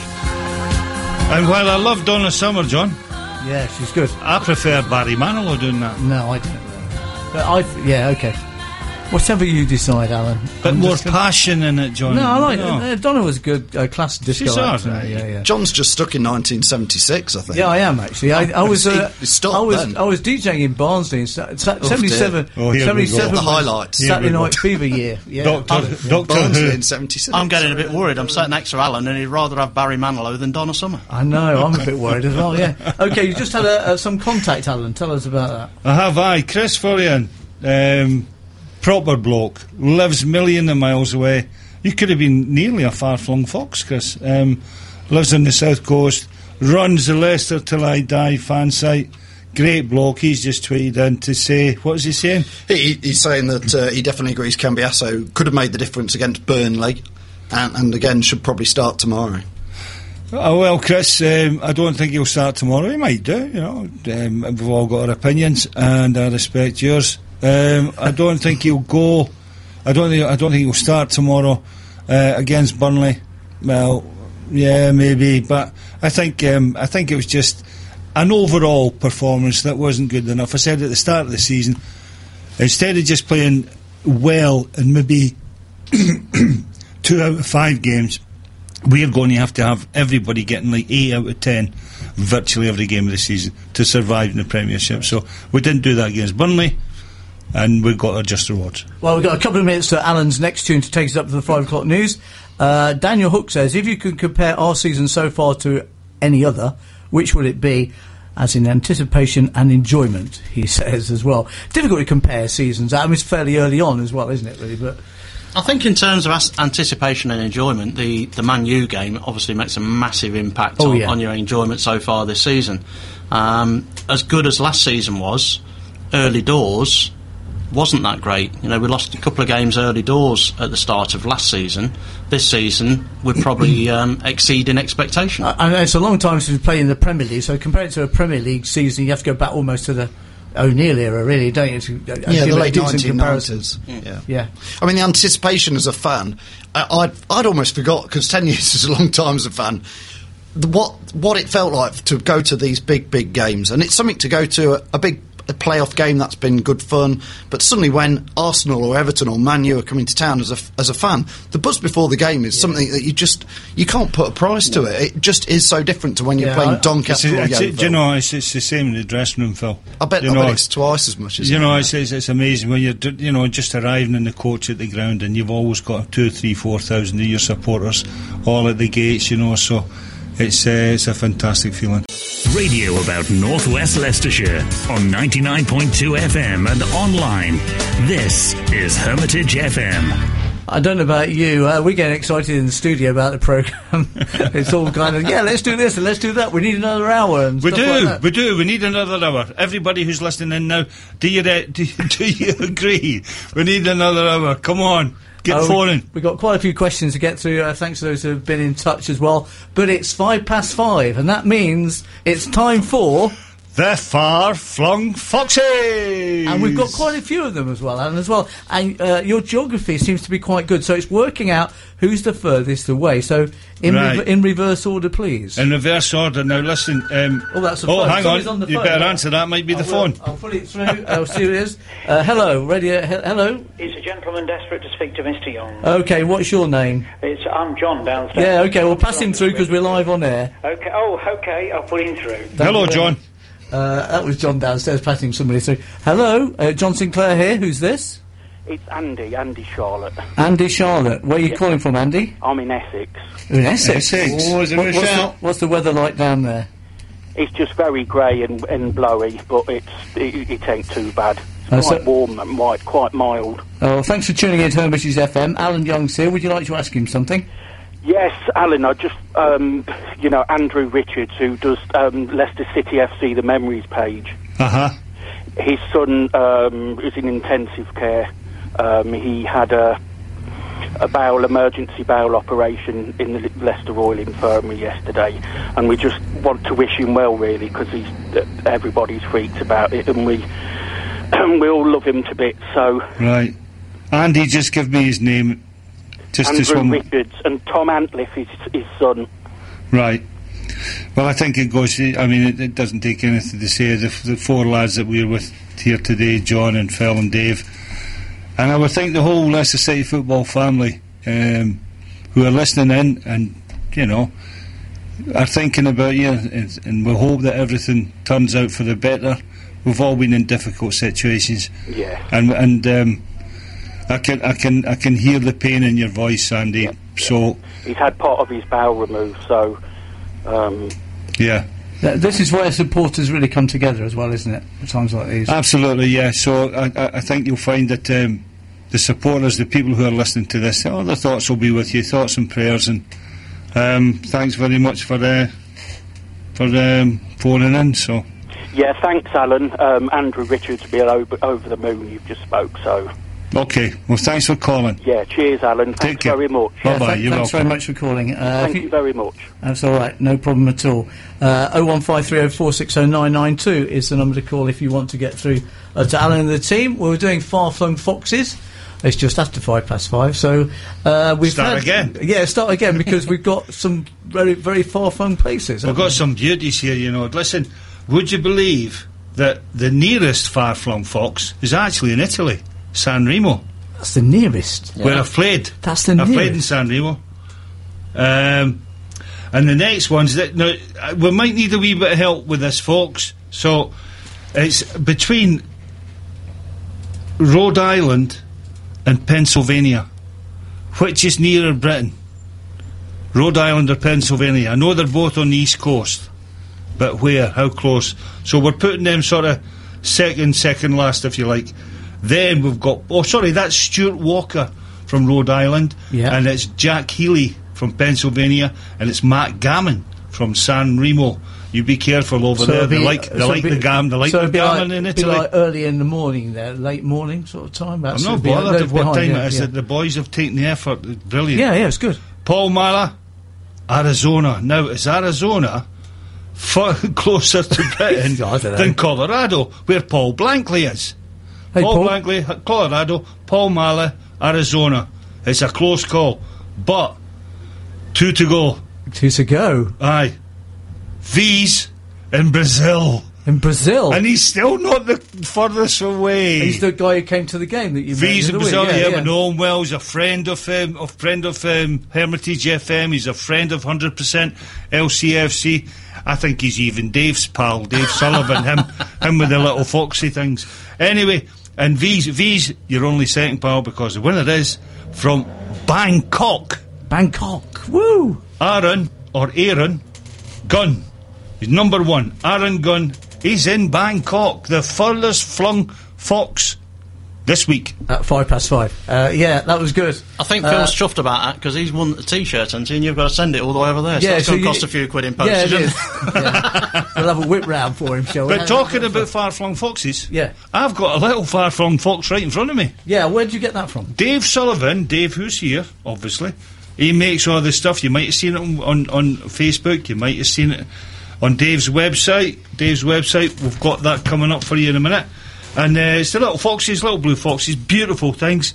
And while I love Donna Summer, John, Yeah, she's good. I prefer Barry Manilow doing that. No, I don't. know. But I, yeah, okay. Whatever you decide, Alan. But I'm more just gonna- passion in it, John. No, I like No. uh, Donna was good. Uh, class disco. She's act, alright. Yeah, yeah. John's just stuck in 1976, I think. Yeah, I am actually. I, I was. Uh, He- he stopped I was. then. I was DJing in Barnsley in se- se- seventy-seven. Oh, here we go. Seventy-seven. The was highlights. Here Saturday we go. Night Fever year. [LAUGHS] Yeah. Doctor, Doctor Barnsley Who. in 76. I'm getting a bit worried. I'm sat next to Alan, and he'd rather have Barry Manilow than Donna Summer. I know. I'm a bit worried as well. Yeah. Okay, you just had a, uh, some contact, Alan. Tell us about that. I have I, Chris Furrian, um, proper bloke, lives million of miles away. You could have been nearly a far flung fox, Chris. Um, lives on the south coast, runs the Leicester Till I Die fan site. Great bloke. He's just tweeted in to say, what is he saying? He, he's saying that uh, he definitely agrees Cambiasso could have made the difference against Burnley, and, and again should probably start tomorrow. Oh, well, Chris, um, I don't think he'll start tomorrow. He might do, you know. Um, we've all got our opinions, and I respect yours. Um, I don't think he'll go. I don't think. I don't think he'll start tomorrow uh, against Burnley. Well, yeah, maybe, but I think. Um, I think it was just an overall performance that wasn't good enough. I said at the start of the season, instead of just playing well and maybe [COUGHS] two out of five games we're going to have to have everybody getting like 8 out of 10 virtually every game of the season to survive in the Premiership. So we didn't do that against Burnley, and we've got our just rewards. Well, we've got a couple of minutes to Alan's next tune to take us up to the five o'clock news. Uh, Daniel Hook says, if you could compare our season so far to any other, which would it be? As in anticipation and enjoyment, he [LAUGHS] says as well. Difficult to compare seasons. I mean, it's fairly early on as well, isn't it? Really, but I think in terms of as- anticipation and enjoyment, the, the Man U game obviously makes a massive impact Oh, on, yeah. on your enjoyment so far this season. Um, as good as last season was, early doors wasn't that great. You know, we lost a couple of games early doors at the start of last season. This season, we're probably [COUGHS] um, exceeding expectation. I, I know it's a long time since we played in the Premier League. So compared to a Premier League season, you have to go back almost to the O'Neill era, really, don't you? To, uh, Yeah, the late decent comparison. 1990s. Yeah. Yeah. I mean, the anticipation as a fan, I, I'd, I'd almost forgot because ten [LAUGHS] years is a long time as a fan. The, what what it felt like to go to these big big games, and it's something to go to a, a big a playoff game that's been good fun. But suddenly, when Arsenal or Everton or Man U are coming to town as a as a fan, the buzz before the game is something that you just you can't put a price to it. It just is so different to when you're Yeah, playing It's, Doncaster it's, do you know, it's, it's the same in the dressing room, Phil. I bet, you I know, bet it's twice as much as You know, it's, it's, it's amazing when you're, you know, just arriving in the coach at the ground and you've always got two, three, four thousand of your supporters all at the gates, you know, so it's, uh, it's a fantastic feeling. Radio about Northwest Leicestershire on 99.2 FM and online. This is Hermitage FM. I don't know about you. Uh, we're getting excited in the studio about the program. [LAUGHS] it's all kind of yeah, let's do this and let's do that. We need another hour. And We do, like we do. We need another hour. Everybody who's listening in now, do you do, [LAUGHS] do you agree? We need another hour. Come on, get Oh, phoning. We've got quite a few questions to get through. Uh, thanks to those who have been in touch as well. But it's five past five, and that means it's time for. The far flung foxes, And we've got quite a few of them as well, Alan, as well. And uh, your geography seems to be quite good, so it's working out who's the furthest away. So, in, Right. rever- in reverse order, please. in reverse order. Now listen. Um, Oh, that's the oh, phone. hang Somebody's on. on the you phone. better answer that. Might be I the will- phone. I'll put it through. I'll see who it is. Uh, hello, radio. He- hello. It's a gentleman desperate to speak to Mr. Young. Okay, what's your name? It's I'm John downstairs. Yeah, okay, we'll pass him through because we're live on air. Okay. Oh, okay. I'll put him through. Thank Hello, you John. much. Uh, that was John downstairs patting somebody through. Hello, uh, John Sinclair here. Who's this? It's Andy. Andy Charlotte. Andy Charlotte. Where are you calling from, Andy? I'm in Essex. You're in Essex. Essex. Oh, is it a what's, the, what's the weather like down there? It's just very grey and, and blowy, but it's it, it ain't too bad. Uh, It's so- quite warm and quite quite mild. Oh, thanks for tuning in to Hermitage's FM. Alan Young's here. Would you like to ask him something? Yes, Alan. I just um, you know Andrew Richards, who does um, Leicester City FC, the memories page. Uh huh. His son um, is in intensive care. Um, he had a a bowel emergency bowel operation in the Leicester Royal Infirmary yesterday, and we just want to wish him well, really, because he's everybody's freaked about it, and we [CLEARS THROAT] we all love him to bits. So Right. Andy, just give me his name. Just Andrew one. Richards and Tom Antliff is his son. Right. Well, I think it goes. I mean, it, it doesn't take anything to say the, the four lads that we're with here today, John and Phil and Dave, and I would think the whole Leicester City football family um, who are listening in and you know are thinking about you, and, and we hope that everything turns out for the better. We've all been in difficult situations, Yeah. and and um, I can I can I can hear the pain in your voice, Andy. So He's had part of his bowel removed, so um, yeah. Th- This is where supporters really come together as well, isn't it? At times like these. Absolutely, yeah. So I, I, I think you'll find that um, the supporters, the people who are listening to this, all their thoughts will be with you, thoughts and prayers. And um, thanks very much for uh, for um, phoning in. So yeah. Thanks, Alan. Um, Andrew Richards will be over, over the moon. You've just spoke, so okay, well, thanks for calling. yeah. Cheers, Alan. Thanks care. very much. Bye bye. Thank- You're thanks welcome. very much for calling. Uh, Thank if you very much. That's all right, no problem at all. Uh, 01530460992 is the number to call if you want to get through uh, to Alan and the team. We're doing Far Flung Foxes. It's just after five past five, so uh, we've Start had- again. Yeah, start again because we've got some very, very far flung places. We've haven't got some beauties here, you know. Listen, would you believe that the nearest far-flung fox is actually in Italy, San Remo. That's the nearest. where I've played. That's the I've played in nearest. San Remo. Um, and the next one's that now we might need a wee bit of help with this, folks. So it's between Rhode Island and Pennsylvania. Which is nearer Britain? Rhode Island or Pennsylvania? I know they're both on the east coast, but where? How close? So we're putting them sort of second, second last, if you like. Then we've got oh, sorry, that's Stuart Walker from Rhode Island, Yeah. and it's Jack Healy from Pennsylvania, and it's Matt Gammon from San Remo. You be careful over So there. They like they so like it'd the be- gam. They like so the be gammon like, in be Italy. like early in the morning there, late morning sort of time. I'm That's not bothered of what time yeah, it is. yeah. The boys have taken the effort. Brilliant. Yeah, yeah, it's good. Paul Mala, Arizona. Now, is Arizona far [LAUGHS] closer to [LAUGHS] Britain I don't know. than Colorado, where Paul Blankley is? Hey, Paul, Paul. Blankley, Colorado. Paul Mala, Arizona. It's a close call, but two to go. Two to go Aye, V's in Brazil, in Brazil. and he's still not the furthest away. He's the guy who came to the game that you V's in Brazil, yeah, yeah, know him well. He's a friend of um, a friend of um, Hermitage FM. He's a friend of hundred percent LCFC. I think he's even Dave's pal, Dave Sullivan. him, him with the little foxy things. Anyway, and V's, V's, your only second pal because the winner is from Bangkok. Bangkok. Woo! Aaron or Aaron Gunn. He's number one. Aaron Gunn. He's in Bangkok, the furthest flung fox this week. At five past five. Uh, yeah, that was good. I think Uh, Phil's chuffed about that because he's won the T-shirt, hasn't he? And you've got to send it all the way over there. So Yeah, that's so going to cost a few quid in postage. Yeah, it isn't is. [LAUGHS] yeah. We'll have a whip round for him, shall we? But talking about far flung foxes, Yeah. I've got a little far flung fox right in front of me. Yeah, where did you get that from? Dave Sullivan, Dave who's here, obviously, he makes all this stuff. You might have seen it on, on, on Facebook, you might have seen it on Dave's website. Dave's website, we've got that coming up for you in a minute. And uh, it's the little foxes, little blue foxes, beautiful things.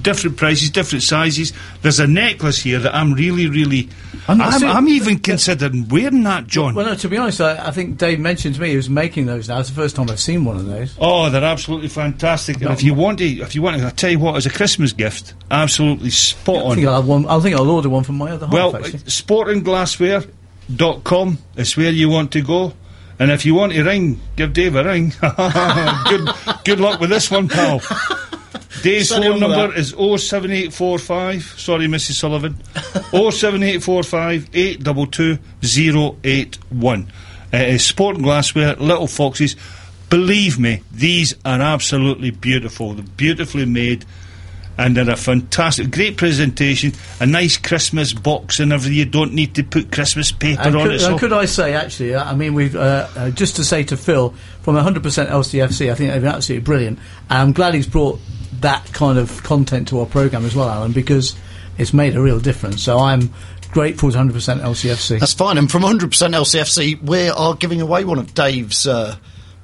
Different prices, different sizes. There's a necklace here that I'm really, really. I'm I'm, I'm, even considering wearing that, John. Well, no, to be honest, I, I think Dave mentioned to me he was making those now. It's the first time I've seen one of those. Oh, they're absolutely fantastic. And if you want to, if you want to, I tell you what, as a Christmas gift, absolutely spot I on. think I'll have one. I think I'll order one from my other half. Well, actually. sportingglassware.com is where you want to go. And if you want to ring, give Dave a ring. [LAUGHS] good, good luck with this one, pal. Dave's Send phone number that. is 07845. Sorry, Mrs. Sullivan. 07845 822 081. It is Sporting Glassware, Little Foxes. Believe me, these are absolutely beautiful. They're beautifully made and they're a fantastic, great presentation, a nice Christmas box and everything. You don't need to put Christmas paper And on could, it. So and could I say, actually, uh, I mean, we've uh, uh, just to say to Phil from 100% LCFC, I think they've been absolutely brilliant. And I'm glad he's brought that kind of content to our program as well, Alan, because it's made a real difference. So I'm grateful to 100% LCFC. That's fine. And from 100% LCFC, we are giving away one of Dave's uh,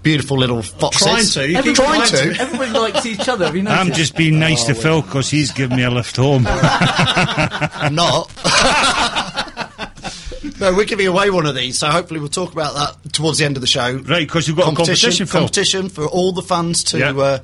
beautiful little foxes. Trying to. You Everybody, keep Trying likes, to. everybody likes each other. Have you noticed? I'm just being nice to Phil because he's given me a lift home. [LAUGHS] I'm not. [LAUGHS] no, we're giving away one of these, so hopefully we'll talk about that towards the end of the show. right, because you've got a competition, Phil. competition for all the fans to Yeah. uh,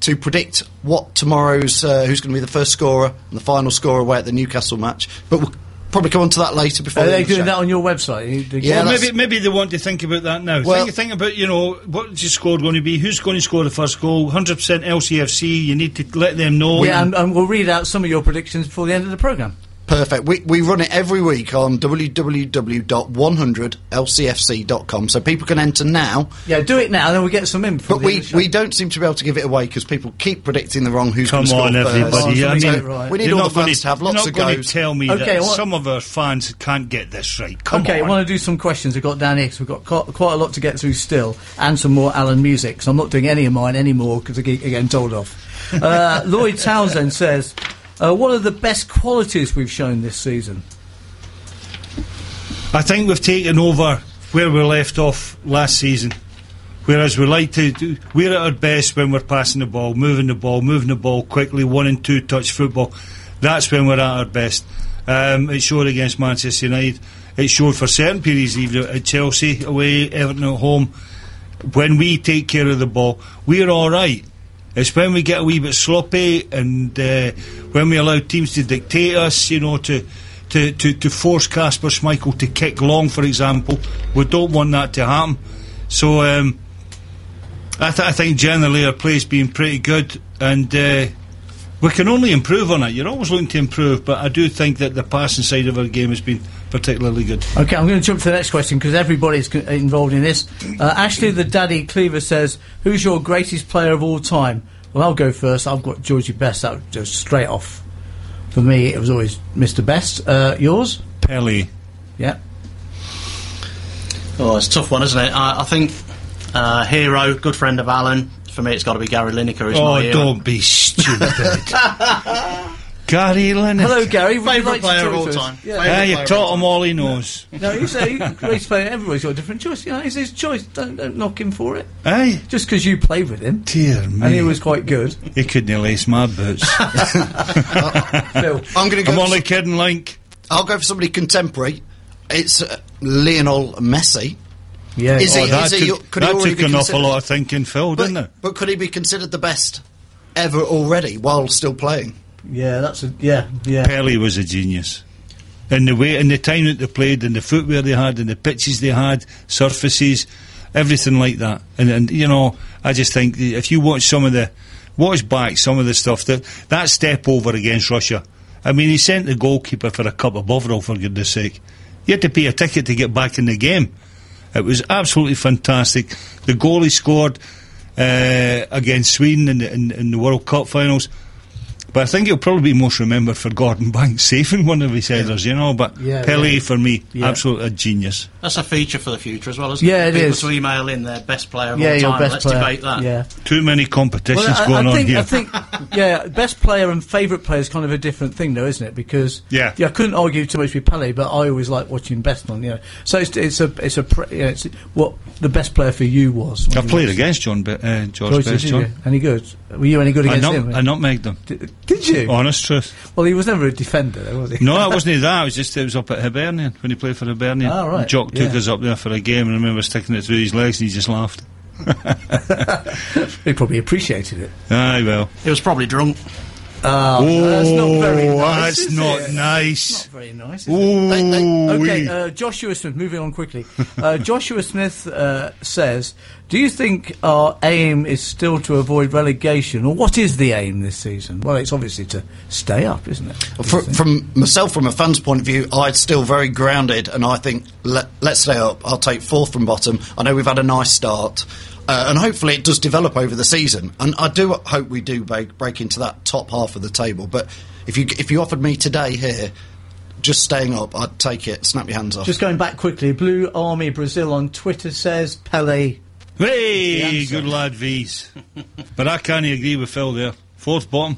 to predict what tomorrow's uh, who's going to be the first scorer and the final scorer away at the Newcastle match. But we'll probably come on to that later before. Are they end of the doing show. that on your website? You- Yeah, well, maybe maybe they want to think about that now. Well- think, think about you know what's your score going to be? Who's going to score the first goal? Hundred percent LCFC. You need to let them know. yeah, and, and we'll read out some of your predictions before the end of the programme. Perfect. We, we run it every week on www.100lcfc.com, so people can enter now. Yeah, do it now, then we'll get some in. before But we, end of the show. we don't seem to be able to give it away because people keep predicting the wrong who's Come going to on, score first. everybody. Oh, I mean, get it right. We need you're all the fans gonna- to have lots you're of not going goes. to tell me Okay, that what- some of our fans can't get this right. Come okay, on. I want to do some questions we've got down here 'cause we've got quite, quite a lot to get through still, and some more Alan music. So I'm not doing any of mine anymore because I'm getting told off. Uh, Lloyd Townsend says, uh, "What are the best qualities we've shown this season?" I think we've taken over where we left off last season. Whereas we like to do, we're at our best when we're passing the ball, moving the ball, moving the ball quickly, one and two touch football. That's when we're at our best. Um, it showed against Manchester United. It showed for certain periods, even at Chelsea away, Everton at home. When we take care of the ball, we're all right. It's when we get a wee bit sloppy and uh, when we allow teams to dictate us, you know, to to, to, to force Kasper Schmeichel to kick long, for example. We don't want that to happen. So um, I, th- I think generally our play's been pretty good and uh, we can only improve on it. You're always looking to improve, but I do think that the passing side of our game has been particularly good. Okay, I'm going to jump to the next question because everybody's involved in this. Uh, Ashley the Daddy Cleaver says, "Who's your greatest player of all time?" Well, I'll go first. I've got Georgie Best. That was just straight off. For me, it was always Mr. Best. Uh, yours? Pele. Yeah. Oh, it's a tough one, isn't it? I, I think uh, hero, good friend of Alan. For me, it's got to be Gary Lineker. Who's Oh, my don't be stupid. [LAUGHS] Gary Lineker. Hello, Gary. Would Favourite like player of all time. Yeah. Favourite Ah, you player taught of him all he knows. [LAUGHS] No, you say greatest player. Everybody's got a different choice. You know, it's his choice. Don't, don't knock him for it. Aye. Just because you played with him Dear me. and he was quite good. He couldn't lace my boots. [LAUGHS] Phil. I'm going to go. I'm for only kidding, Link. I'll go for somebody contemporary. It's uh, Lionel Messi. Yeah. Is he- Oh, he- took, could he that already took an awful lot of thinking, Phil, But, didn't it? but could he be considered the best ever already while still playing? Yeah, that's a yeah, yeah. Pele was a genius. And the way and the time that they played and the footwear they had and the pitches they had, surfaces, everything like that. And and you know, I just think if you watch some of the watch back some of the stuff that that step over against Russia. I mean he sent the goalkeeper for a cup of Bovril for goodness sake. You had to pay a ticket to get back in the game. It was absolutely fantastic. The goal he scored uh, against Sweden in the, in, in the World Cup finals. But I think he'll probably be most remembered for Gordon Banks saving one of his headers, you know. But Yeah, Pele, yeah. for me, Yeah. absolutely a genius. That's a feature for the future as well, isn't Yeah, it? it People is. to email in their best player of Yeah, all your time. best Let's player. debate that. Yeah. Too many competitions I- going I, on here. I think, [LAUGHS] yeah, best player and favourite player is kind of a different thing, though, isn't it? Because Yeah. I couldn't argue too much with Pele, but I always like watching best on. You know, so it's, it's a it's a pre, you know, it's what the best player for you was. I've played against John Be- uh, George George, Best. John. Any good? Were you any good I, against nut- him? I nutmegged them. Did, did you? Honest truth. Well, he was never a defender, though, was he? No, it [LAUGHS] wasn't that. It was just it was up at Hibernian when he played for Hibernian. Ah, right, Jock took yeah. us up there for a game, and I remember sticking it through his legs, and he just laughed. [LAUGHS] he probably appreciated it. Aye, well. He was probably drunk. Oh, that's not very nice. that's is not it? nice. Not very nice. Is it? They- they- Okay, uh, Joshua Smith, moving on quickly. [LAUGHS] Uh, Joshua Smith uh, says, Do you think our aim is still to avoid relegation, or what is the aim this season? Well, it's obviously to stay up, isn't it? For, from myself, from a fan's point of view, I'm still very grounded, and I think let, let's stay up. I'll take fourth from bottom. I know we've had a nice start, uh, and hopefully it does develop over the season. And I do hope we do break, break into that top half of the table. But if you if you offered me today here, just staying up, I'd take it. Snap your hands off. Just going back quickly, Blue Army Brazil on Twitter says Pele. Hey, good lad, V's. but I can't agree with Phil there. Fourth bottom.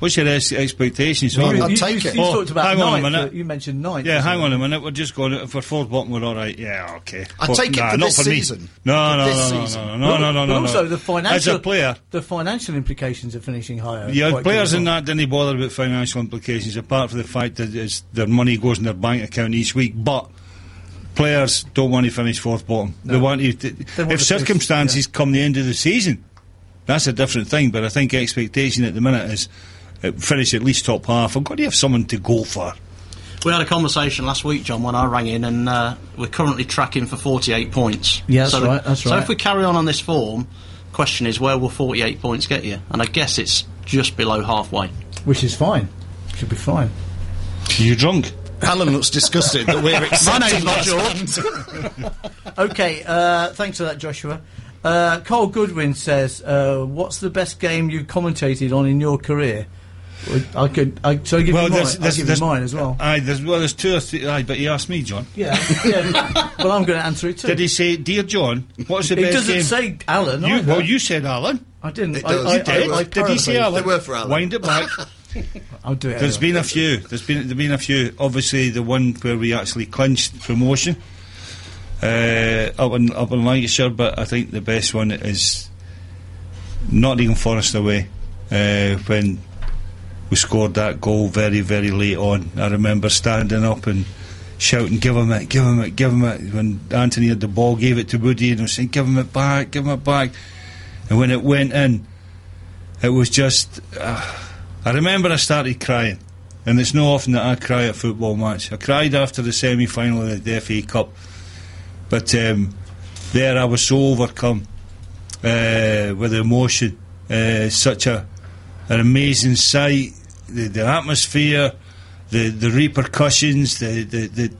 What's your ex- expectations? You, I'd you, take you, it. you Oh, talked about hang on a minute. You mentioned ninth. Yeah, hang well. on a minute. We're just going for fourth bottom. We're all right. Yeah, okay. I take it nah, for not this for season. No, no, this no, no, season. no, no, no, no, But no. also the financial As a player, the financial implications of finishing higher. yeah, players in that didn't bother about financial implications, apart from the fact that it's, their money goes in their bank account each week. But players don't want to finish fourth bottom. They want to. want to if finish- circumstances come the end of the season, that's a different thing. But I think expectation at the minute is finish at least top half. I've got to have someone to go for. We had a conversation last week, John, when I rang in, and uh, we're currently tracking for 48 points. Yeah, that's so right, that's so right. if we carry on on this form, question is where will 48 points get you? And I guess it's just below halfway. which is fine. Should be fine. Are You drunk? Alan looks disgusted that we're [LAUGHS] accepting My name's not that. [LAUGHS] Okay, uh, thanks for that, Joshua. Uh, Cole Goodwin says, uh, "What's the best game you've commentated on in your career?" Well, I could. I, so I give you mine. there's- I'll there's- give you mine as well. Aye, there's, well, there's two or three. Aye, but he asked me, John. Yeah, yeah. [LAUGHS] well, I'm going to answer it too. Did he say, "Dear John, what's the It best doesn't say Alan. You, well, you said Alan. I didn't. It I, does. I, You Did, I, I did he say. Alan? They were for Alan. Wind it back. [LAUGHS] I'll do it. There's anyway. been a few. There's been there's been a few. Obviously, the one where we actually clinched promotion uh, up in up in Lancashire, but I think the best one is Nottingham Forest away uh, when we scored that goal very very late on. I remember standing up and shouting, "Give him it! Give him it! Give him it!" When Anthony had the ball, gave it to Woody, and I was saying, "Give him it back! Give him it back!" And when it went in, it was just. Uh, I remember I started crying, and it's no often that I cry at a football match. I cried after the semi final of the FA Cup, but um, there I was so overcome uh, with emotion. Uh, such a an amazing sight, the, the atmosphere, the the repercussions, the, the the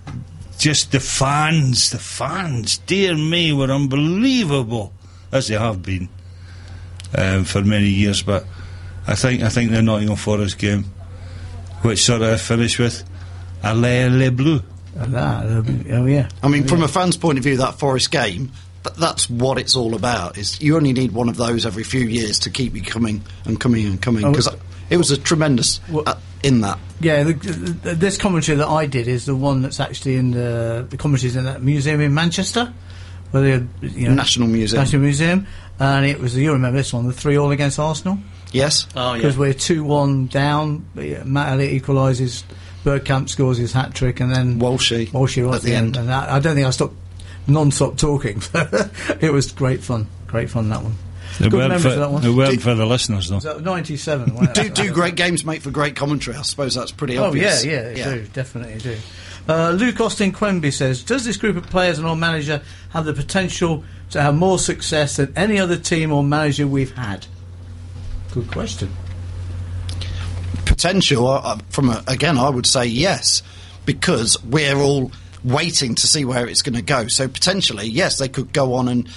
just the fans, the fans. Dear me, were unbelievable as they have been um, for many years, but. I think I think the Nottingham Forest game, which sort of finished with Allez les Bleus. And that, oh yeah. I mean, from a fan's point of view, that Forest game, th- that's what it's all about. Is you only need one of those every few years to keep you coming and coming and coming Oh, because it was a tremendous Well- uh, in that. Yeah, the, the, this commentary that I did is the one that's actually in the the commentaries in that museum in Manchester, where the you know, National Museum. National Museum, and it was you remember this one, the three all against Arsenal, Yes, Oh, yeah. because we're two one down. yeah, Matt Elliott equalises, Bergkamp scores his hat trick, and then Walshy Walshy right at the end. And I, I don't think I stopped non-stop talking. [LAUGHS] it was great fun, great fun that one. Good weren't memories for, that one. they weren't for the listeners though. Ninety-seven. wasn't do, do great games make for great commentary? I suppose that's pretty Oh obvious. yeah, yeah, they do definitely do. Uh, Luke Austin Quemby says, "Does this group of players and our manager have the potential to have more success than any other team or manager we've had?" Good question. potential uh, uh, from a, again I would say yes because we're all waiting to see where it's going to go so potentially yes they could go on and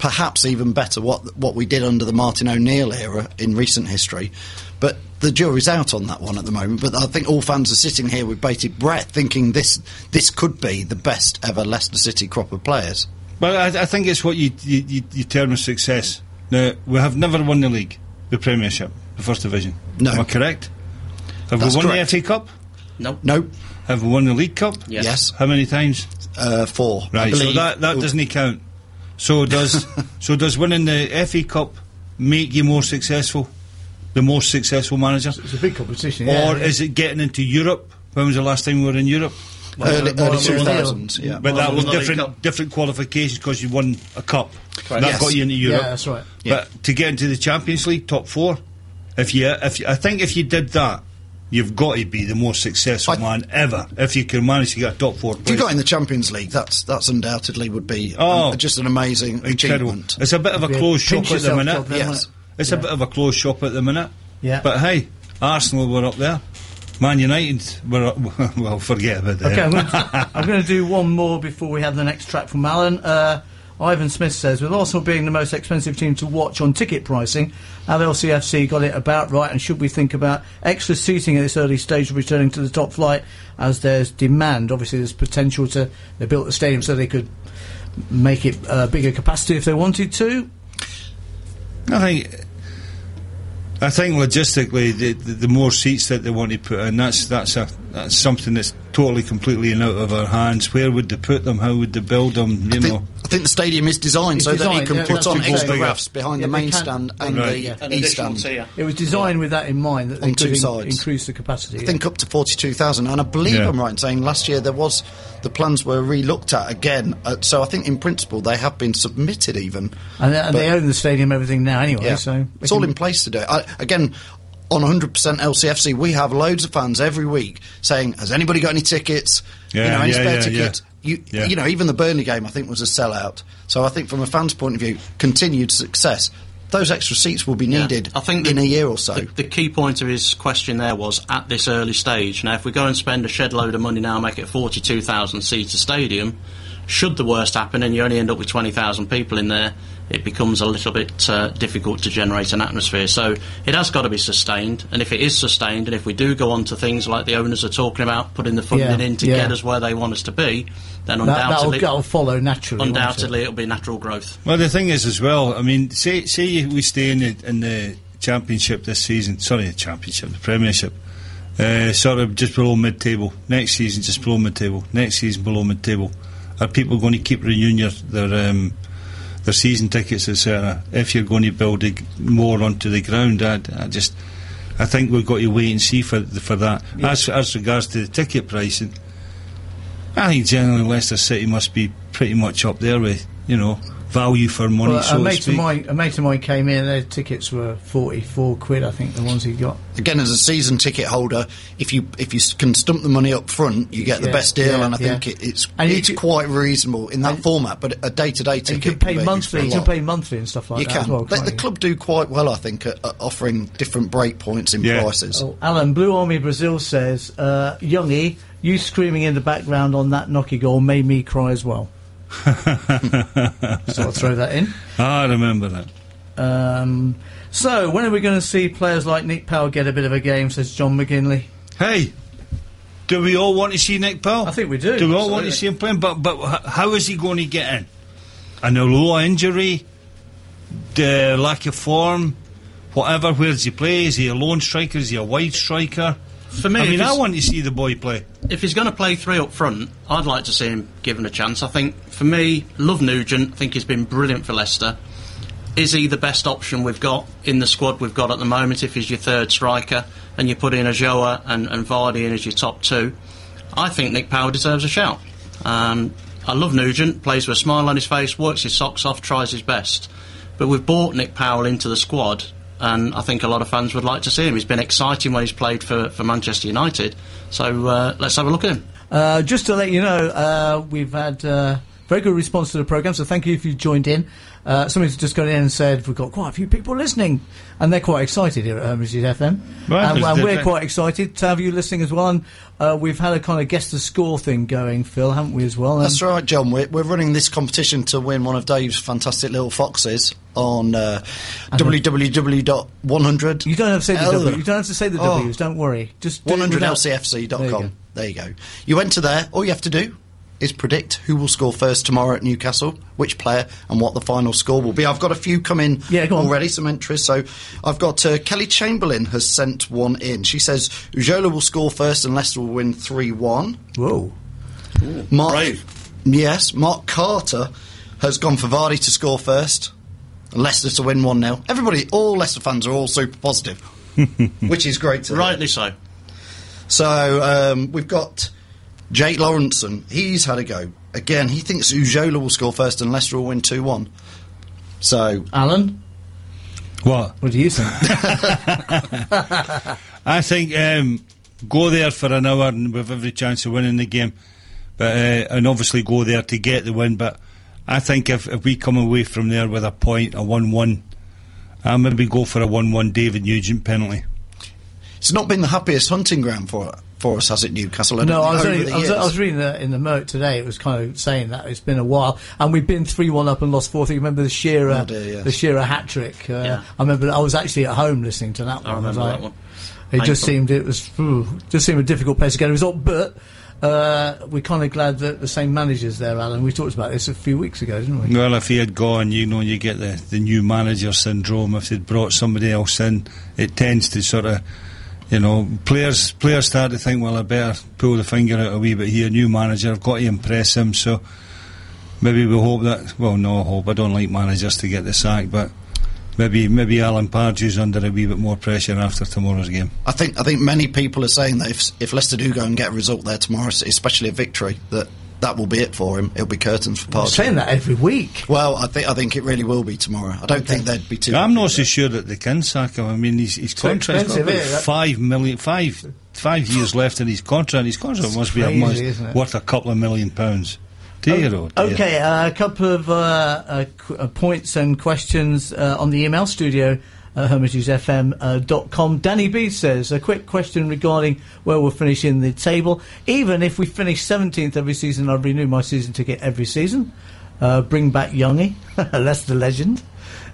perhaps even better what what we did under the Martin O'Neill era in recent history but the jury's out on that one at the moment but I think all fans are sitting here with bated breath thinking this this could be the best ever Leicester City crop of players Well, I, I think it's what you, you, you, you term as success. Now, we have never won the league, the Premiership, the First Division. No. Am I correct? Have That's we won correct. the FA Cup? No. no Have we won the League Cup? Yes. yes How many times? uh, four Right, so that, that doesn't count. So does [LAUGHS] so does winning the FA Cup make you more successful? The most successful manager? It's a big competition. Yeah, or yeah. is it getting into Europe? When was the last time we were in Europe? early, Well, early well, 2000s yeah But Well, that was won the League different different qualifications because you won a cup. Correct. That Yes. got you into Europe. yeah, that's right. But to get into the Champions League top four, if you, if you, I think if you did that, you've got to be the most successful I- man ever. If you can manage to get a top four If you place. got in the Champions League, that's that's undoubtedly would be Oh. um, just an amazing Incredible. achievement. It's a bit of a Be a closed shop at the minute. job Yes. it? It's a bit of a closed shop at the minute. Yeah. But hey, Arsenal were up there. Man United were up, [LAUGHS] well, forget about that. Okay, [LAUGHS] I'm gonna, I'm going to do one more before we have the next track from Alan. Uh, Ivan Smith says, with Arsenal being the most expensive team to watch on ticket pricing, have LCFC got it about right? And should we think about extra seating at this early stage of returning to the top flight as there's demand? Obviously, there's potential to. They built the stadium so they could make it uh, bigger capacity if they wanted to. I think I think logistically, the, the, the more seats that they want to put in, that's that's a that's something that's totally completely and out of our hands. Where would they put them? How would they build them? You I know. think, I think the stadium is designed It's so that designed, it can yeah, put on what I'm extra saying. rafts behind Yeah, the main stand and Right. the An east additional stand. tier. It was designed with that in mind that they On could two in- sides. increase the capacity. I yeah. think up to 42,000. And I believe Yeah. I'm right in saying last year there was, the plans were re-looked at again. Uh, so I think in principle they have been submitted even. and, they, and they own the stadium, and everything now anyway. Yeah. So it's all in place to do it. I, again, on 100% LCFC, we have loads of fans every week saying, "Has anybody got any tickets? Yeah, you know, any yeah, spare yeah, tickets?" You, Yeah. you know, even the Burnley game, I think, was a sellout. So I think, from a fan's point of view, continued success. Those extra seats will be Yeah. needed I think in the- a year or so. The, the key point of his question there was at this early stage. Now, if we go and spend a shed load of money now and make it a 42,000 seater stadium, should the worst happen and you only end up with 20,000 people in there, it becomes a little bit uh, difficult to generate an atmosphere. So it has got to be sustained. And if it is sustained, and if we do go on to things like the owners are talking about, putting the funding Yeah, in to yeah. get us where they want us to be, then that, that'll, undoubtedly, that'll follow naturally. won't it? undoubtedly it'll be natural growth. Well, the thing is, as well. I mean, say say we stay in the in the championship this season. Sorry, the championship, the Premiership. Uh, sort of just below mid-table. Next season, just below mid-table. Next season, below mid-table. Are people going to keep renewing your, their um, their season tickets, etc.? If you're going to build more onto the ground, I, I just I think we've got to wait and see for for that. As as regards to the ticket pricing, I think generally Leicester City must be pretty much up there with you know value for money, Well, so a mate of speak. mine, a mate of mine came in. Their tickets were forty-four quid. I think the ones he got. Again, as a season ticket holder, if you if you can stump the money up front, you get the best deal, yeah, and I think it, it's And it's could- quite reasonable in that format. But a day to day ticket you can pay be monthly. You can pay monthly and stuff like You that can. as well. the, can't the you? club do quite well, I think, at, at offering different break points in Yeah. prices. Oh, Alan, Blue Army Brazil says, uh, Youngie, you screaming in the background on that Nocky goal made me cry as well. [LAUGHS] so I'll throw that in. I remember that. Um, so, when are we going to see players like Nick Powell get a bit of a game, says John McGinley? Hey, do we all want to see Nick Powell? I think we do. Do we all want to see him playing? But but how is he going to get in? An Ulloa injury, the lack of form, whatever. Where does he play? Is he a lone striker? Is he a wide striker? For me, I mean, I want to see the boy play. if he's going to play three up front, I'd like to see him given a chance. I think, for me, love Nugent. I think he's been brilliant for Leicester. Is he the best option we've got in the squad we've got at the moment? If he's your third striker and you put in Ulloa and, and Vardy in as your top two, I think Nick Powell deserves a shout. Um, I love Nugent. Plays with a smile on his face, works his socks off, tries his best. But we've brought Nick Powell into the squad, and I think a lot of fans would like to see him. He's been exciting when he's played for, for Manchester United. So uh, let's have a look at him. Uh, just to let you know, uh, we've had uh, very good response to the programme, so thank you if you've joined in. Uh, somebody's just got in and said we've got quite a few people listening, and they're quite excited here at Hermitage FM. Right, and, and we're good. quite excited to have you listening as well. And uh, we've had a kind of guess the score thing going, Phil, haven't we, as well? That's right, John. We're, we're running this competition to win one of Dave's fantastic little foxes on uh, www.100. You don't have to say the L- W. You don't have to say the Oh. W's. Don't worry. Just do it without- There you go.100lcfc.com. There you go. You enter there. All you have to do is predict who will score first tomorrow at Newcastle, which player, and what the final score will be. I've got a few come in Yeah, go on. already, some entries. So I've got uh, Kelly Chamberlain has sent one in. She says Ulloa will score first and Leicester will win 3 1. Whoa. Mark, brave. Yes, Mark Carter has gone for Vardy to score first. and Leicester to win 1 0. Everybody, all Leicester fans are all super positive, [LAUGHS] which is great to hear. Rightly so. So um, we've got Jake Lawrenson. He's had a go. Again, he thinks Ulloa will score first and Leicester will win 2 1. So, Alan, What? what do you think? [LAUGHS] I think um, go there for an hour and with every chance of winning the game, but uh, and obviously go there to get the win. But I think if, if we come away from there with a point, a one-one, I'll maybe go for a one-one David Nugent penalty. it's not been the happiest hunting ground for for us, has it, Newcastle? I No, I was, think, only, I, was. I was reading the, in the Merc today. It was kind of saying that it's been a while, and we've been three one up and lost four. three. remember the Shearer, Oh dear, yes. the Shearer hat trick. Uh, Yeah. I remember I was actually at home listening to that I one. was remember like- that one. It just seemed it was ooh, just seemed a difficult place to get a result, but. uh, we're kind of glad that the same manager's there, Alan. We talked about this a few weeks ago, didn't we? Well, if he had gone, you know, you get the, the new manager syndrome. If they'd brought somebody else in, it tends to sort of, you know, players players start to think, well, I better pull the finger out a wee bit here. New manager, I've got to impress him. So maybe we hope that. Well, no hope. I don't like managers to get the sack, but maybe maybe Alan Pardew's under a wee bit more pressure after tomorrow's game. I think I think many people are saying that if if Leicester do go and get a result there tomorrow, especially a victory, that that will be it for him. It'll be curtains for Pardew. saying that every week. Well, I think I think it really will be tomorrow. I don't think they'd be too. I'm not so sure that they can sack him. I mean, his, his contract's got about five million, five five years left in his contract. His contract It's must be a crazy, must, isn't worth a couple of million pounds. Dear, oh, dear. Okay, uh, a couple of uh, uh, qu- uh, points and questions uh, on the email studio at hermitagefm.com. Danny B says, a quick question regarding where we'll finish in the table. Even if we finish 17th every season, I'll renew my season ticket every season. Uh, bring back Youngie, [LAUGHS] Leicester legend,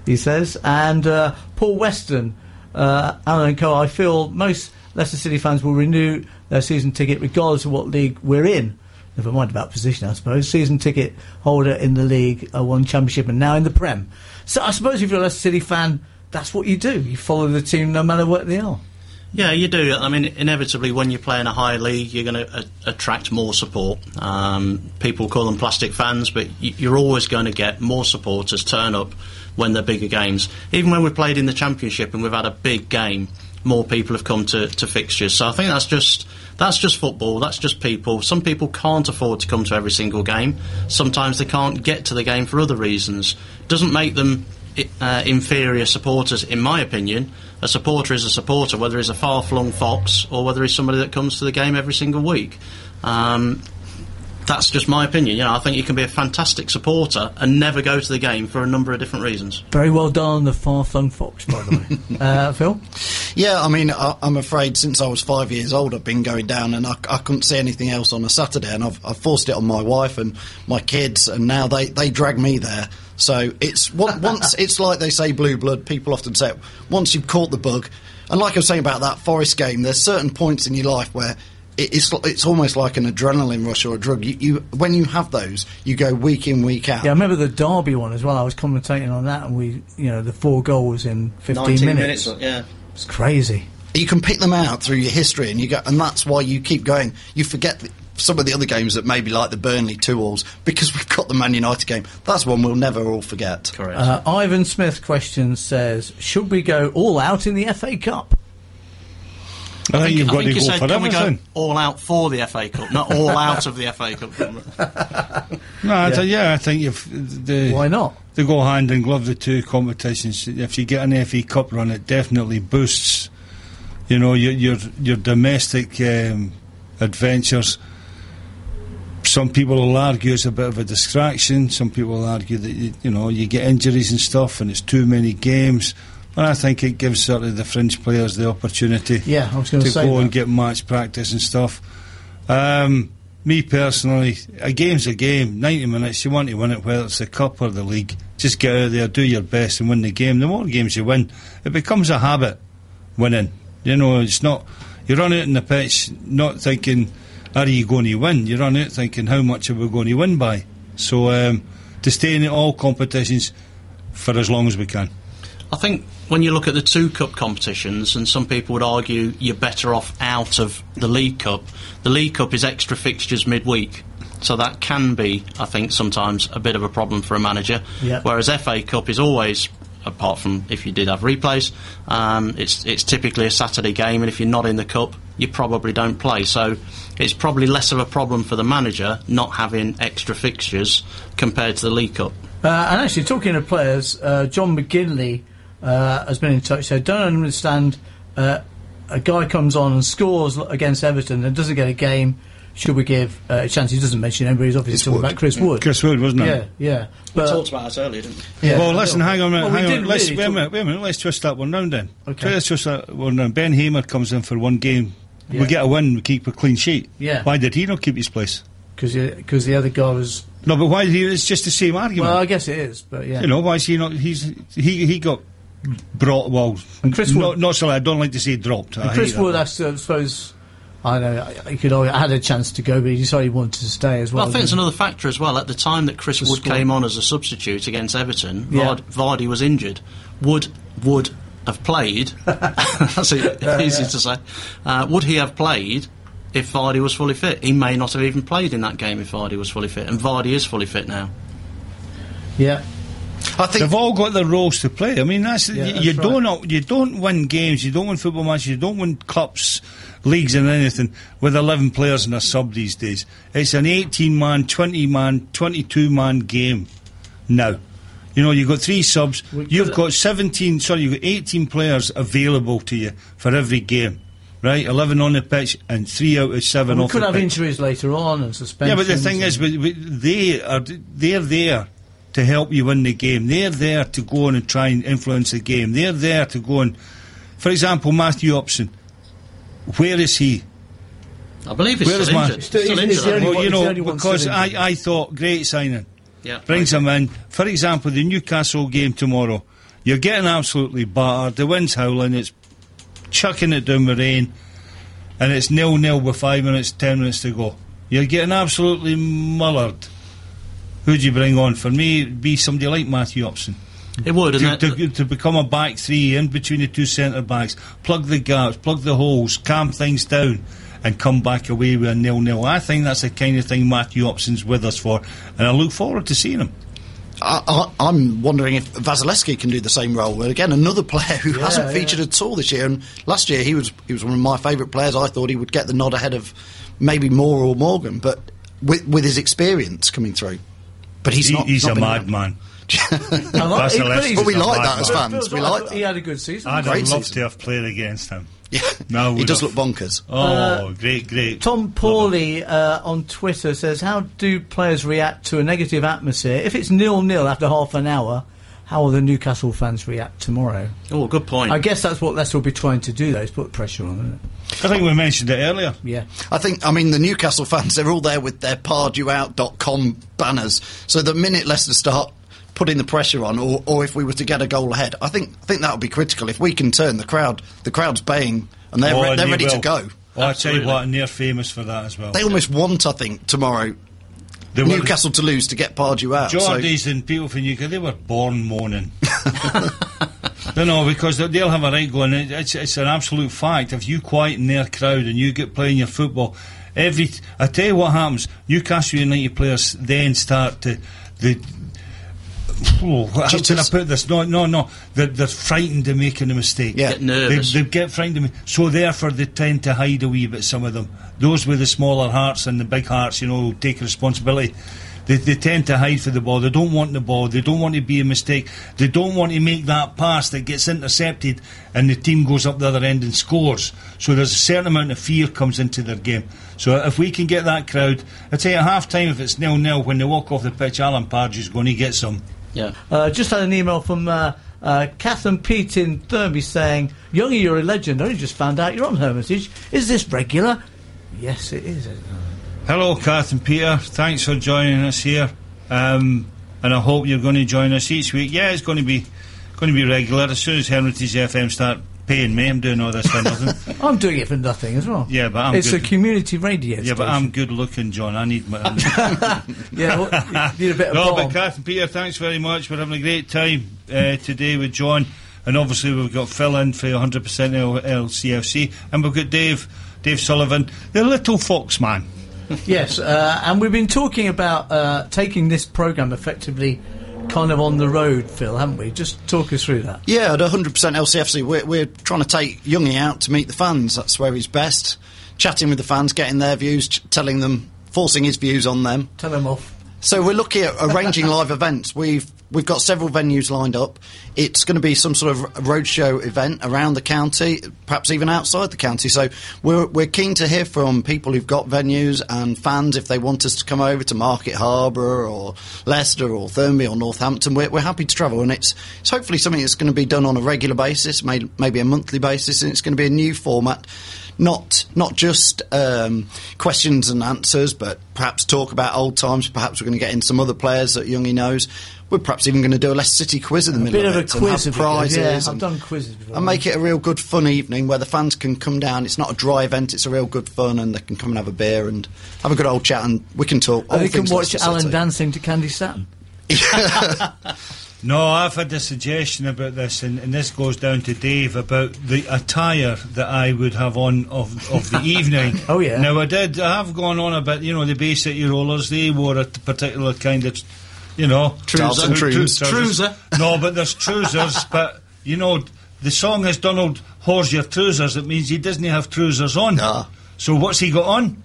he says. And uh, Paul Weston, uh, Alan and Co. I feel most Leicester City fans will renew their season ticket regardless of what league we're in. Never mind about position, I suppose. Season ticket holder in the league, uh, one championship, and now in the Prem. So I suppose if you're a Leicester City fan, that's what you do. You follow the team no matter what they are. Yeah, you do. I mean, inevitably, when you play in a higher league, you're going to a- attract more support. Um, people call them plastic fans, but y- you're always going to get more supporters turn up when they're bigger games. Even when we played in the Championship and we've had a big game, more people have come to, to fixtures. So I think that's just that's just football. That's just people. Some people can't afford to come to every single game. Sometimes they can't get to the game for other reasons. Doesn't make them uh, inferior supporters, in my opinion. A supporter is a supporter, whether he's a far-flung fox or whether he's somebody that comes to the game every single week. Um, that's just my opinion. You know, I think you can be a fantastic supporter and never go to the game for a number of different reasons. Very well done the far flung fox, by the way. [LAUGHS] uh, Phil? Yeah, I mean, I, I'm afraid since I was five years old, I've been going down, and I, I couldn't see anything else on a Saturday, and I've, I've forced it on my wife and my kids, and now they, they drag me there. So it's [LAUGHS] once it's like they say blue blood. People often say it, once you've caught the bug, and like I was saying about that Forest game, there's certain points in your life where it, it's it's almost like an adrenaline rush or a drug. You, you when you have those, you go week in week out. Yeah, I remember the Derby one as well. I was commentating on that, and we, you know, the four goals in 15 minutes. minutes, yeah. It's crazy. You can pick them out through your history, and you go, and that's why you keep going. You forget th- some of the other games that maybe like the Burnley two alls because we've got the Man United game. That's one we'll never all forget. Correct. Uh, Ivan Smith question says, should we go all out in the FA Cup? I think you've I got think to you go said, for can we go all out for the FA Cup, not all [LAUGHS] out of the FA Cup? No, I th- yeah, I think if the Why not? they go hand in glove the two competitions. If you get an FA Cup run, it definitely boosts, you know, your your your domestic um, adventures. Some people will argue it's a bit of a distraction. Some people will argue that you, you know you get injuries and stuff, and it's too many games. But I think it gives sort of the fringe players the opportunity Yeah, I was going to go that. and get match practice and stuff. Um, me personally, a game's a game. Ninety minutes, you want to win it, whether it's the cup or the league. Just get out there, do your best, and win the game. The more games you win, it becomes a habit. Winning, you know, it's not. You run out in the pitch not thinking, "Are you going to win?" You're run out thinking, "How much are we going to win by?" So um, to stay in all competitions for as long as we can. I think when you look at the two cup competitions, and some people would argue you're better off out of the League Cup. The League Cup is extra fixtures midweek, so that can be, I think, sometimes a bit of a problem for a manager. Yeah. Whereas FA Cup is always, apart from if you did have replays, um, it's it's typically a Saturday game, and if you're not in the cup, you probably don't play. So it's probably less of a problem for the manager not having extra fixtures compared to the League Cup. Uh, and actually, talking of players, uh, John McGinley uh, has been in touch. So, don't understand. Uh, a guy comes on and scores against Everton and doesn't get a game. Should we give uh, a chance? He doesn't mention anybody. He's obviously talking Wood. about Chris Wood. Chris Wood, wasn't it? Yeah, yeah. We talked about it earlier, didn't we? yeah. Well, listen, hang on a minute. Well, we hang on. didn't Let's, really wait, a minute wait a minute. Let's twist that one round then. Okay. Let's twist that one round. Ben Hamer comes in for one game. Yeah. We get a win, we keep a clean sheet. Yeah. Why did he not keep his place? because the other guy was. No, but why did he? It's just the same argument. Well, I guess it is, but yeah. you know, why is he not? He's he he got brought. Well, And Chris Wood- not so. I don't like to say dropped. I And Chris hate that Wood, word. I s- I suppose, I know he could. I had a chance to go, but he decided he wanted to stay as well. Well, I think it's another factor as well. At the time that Chris The Wood came on as a substitute against Everton, Yeah. Vard- Vardy was injured. Would would have played? [LAUGHS] that's [LAUGHS] easy to say. Uh, would he have played if Vardy was fully fit? He may not have even played in that game if Vardy was fully fit, and Vardy is fully fit now. Yeah. I think They've all got their roles to play. I mean, that's, Yeah, you, that's you right. don't you don't win games, you don't win football matches, you don't win cups, leagues, and anything with eleven players in a sub these days. It's an eighteen man, twenty man, twenty two man game now. You know, you've got three subs. You've got seventeen. Sorry, you've got eighteen players available to you for every game. Right, eleven on the pitch and three out of seven we off could have pitch. injuries later on and suspensions. Yeah, but the thing is, we, we, they are they're there to help you win the game. They're there to go on and try and influence the game. They're there to go and, for example, Matthew Upson. Where is he? I believe he's Where is still my- injured. Still- Still he's- injured. he's the I only think. Well, you know, because I. I thought great signing. Yeah, Brings him in. For example, the Newcastle game tomorrow. You're getting absolutely battered. The wind's howling. It's chucking it down with rain, and it's nil nil with five minutes, ten minutes to go. You're getting absolutely mullered. Who'd you bring on? For me, it'd be somebody like Matthew Upson. It would, and To, that, to, to become a back three in between the two centre backs, plug the gaps, plug the holes, calm things down, and come back away with a nil nil. I think that's the kind of thing Matthew Upson's with us for, and I look forward to seeing him. I, I, I'm wondering if Wasilewski can do the same role. Well, again, another player who Yeah, hasn't yeah. featured at all this year. And last year, he was he was one of my favourite players. I thought he would get the nod ahead of maybe Moore or Morgan, but with, with his experience coming through. But he's He- not. he's not a been- madman. [LAUGHS] Like- he- the But we like that as fans. We like that. He had a good season. I'd Great have loved season. to have played against him. [LAUGHS] Yeah, No, he does don't. look bonkers. Oh, great, great. Tom Pawley uh, on Twitter says, "How do players react to a negative atmosphere? If it's nil nil after half an hour, how will the Newcastle fans react tomorrow?" oh, good point. I guess that's what Leicester will be trying to do, though, is put pressure on, isn't it? I think we mentioned it earlier. Yeah. I think, I mean, the Newcastle fans, they're all there with their pardewout.com banners. So the minute Leicester start putting the pressure on, or, or if we were to get a goal ahead, I think I think that would be critical. If we can turn the crowd, the crowd's baying and they're, Oh, re- they're they ready to go. Oh, I tell you what, and they're famous for that as well. They almost want, I think, tomorrow They Newcastle to lose to get Pardew out. So, Geordies and people from Newcastle, they were born moaning. [LAUGHS] [LAUGHS] no, no, because they- they'll have a right going. It- It's, it's an absolute fact. If you quieten their crowd and you get playing your football, every I tell you what happens. Newcastle United players then start to the. Oh, how can I put this? No, no, no. They're, they're frightened of making a mistake. Yeah. Get nervous. They, they get frightened of me. So therefore, they tend to hide a wee bit. Some of them, those with the smaller hearts and the big hearts, you know, take responsibility. They, they tend to hide for the ball. They don't want the ball. They don't want to be a mistake. They don't want to make that pass that gets intercepted and the team goes up the other end and scores. So there's a certain amount of fear comes into their game. So if we can get that crowd, I tell you, at half time, if it's nil nil, when they walk off the pitch, Alan Pardew's going to get some. yeah. Uh, just had an email from uh, uh, Catherine Pete in Thurmby saying, Youngie, you're a legend. I only just found out you're on Hermitage. Is this regular? Yes, it is. Hello, Kath and Peter. Thanks for joining us here, um, and I hope you're going to join us each week. Yeah, it's going to be going to be regular as soon as Hermitage FM start paying me. I'm doing all this for nothing. [LAUGHS] I'm doing it for nothing as well. Yeah, but I'm it's good. a community radio. yeah, but. I'm good looking, John. I need my. [LAUGHS] yeah, well, you need a bit of [LAUGHS] no, balm. but Kath and Peter, thanks very much. We're having a great time uh, today with John, and obviously we've got Phil in for 100% L- LCFC, and we've got Dave, Dave Sullivan, the little fox man. [LAUGHS] Yes, uh, and we've been talking about uh, taking this program effectively kind of on the road, Phil, haven't we? Just talk us through that. Yeah, at 100% LCFC, we're, we're trying to take Youngie out to meet the fans. That's where he's best. Chatting with the fans, getting their views, ch- telling them, forcing his views on them. Tell them off. So we're looking at arranging [LAUGHS] live events. We've we've got several venues lined up. It's going to be some sort of roadshow event around the county, perhaps even outside the county. So we're we're keen to hear from people who've got venues and fans if they want us to come over to Market Harbour or Leicester or Thurmby or Northampton. We're, we're happy to travel, and it's it's hopefully something that's going to be done on a regular basis, may, maybe a monthly basis, and it's going to be a new format not not just um, questions and answers, but perhaps talk about old times. Perhaps we're going to get in some other players that Youngie knows. We're perhaps even going to do a Leicester City quiz in the A middle bit of a it and quiz have would be good, prizes. yeah, I've and, done quizzes before. and make it a real good fun evening where the fans can come down. It's not a dry event; it's a real good fun, and they can come and have a beer and have a good old chat, and we can talk. All Or you can watch Alan City. dancing to Candy Satin. [LAUGHS] No, I've had a suggestion about this, and, and this goes down to Dave about the attire that I would have on of, of the [LAUGHS] evening. Oh, yeah. Now I did. I have gone on a bit. You know, the Bay City rollers. They wore a t- particular kind of, you know, Trouser. Trousers. Trouser. No, but there's trousers. [LAUGHS] but you know, the song is Donald Where's your trousers. It means he doesn't have trousers on. Ah. So what's he got on?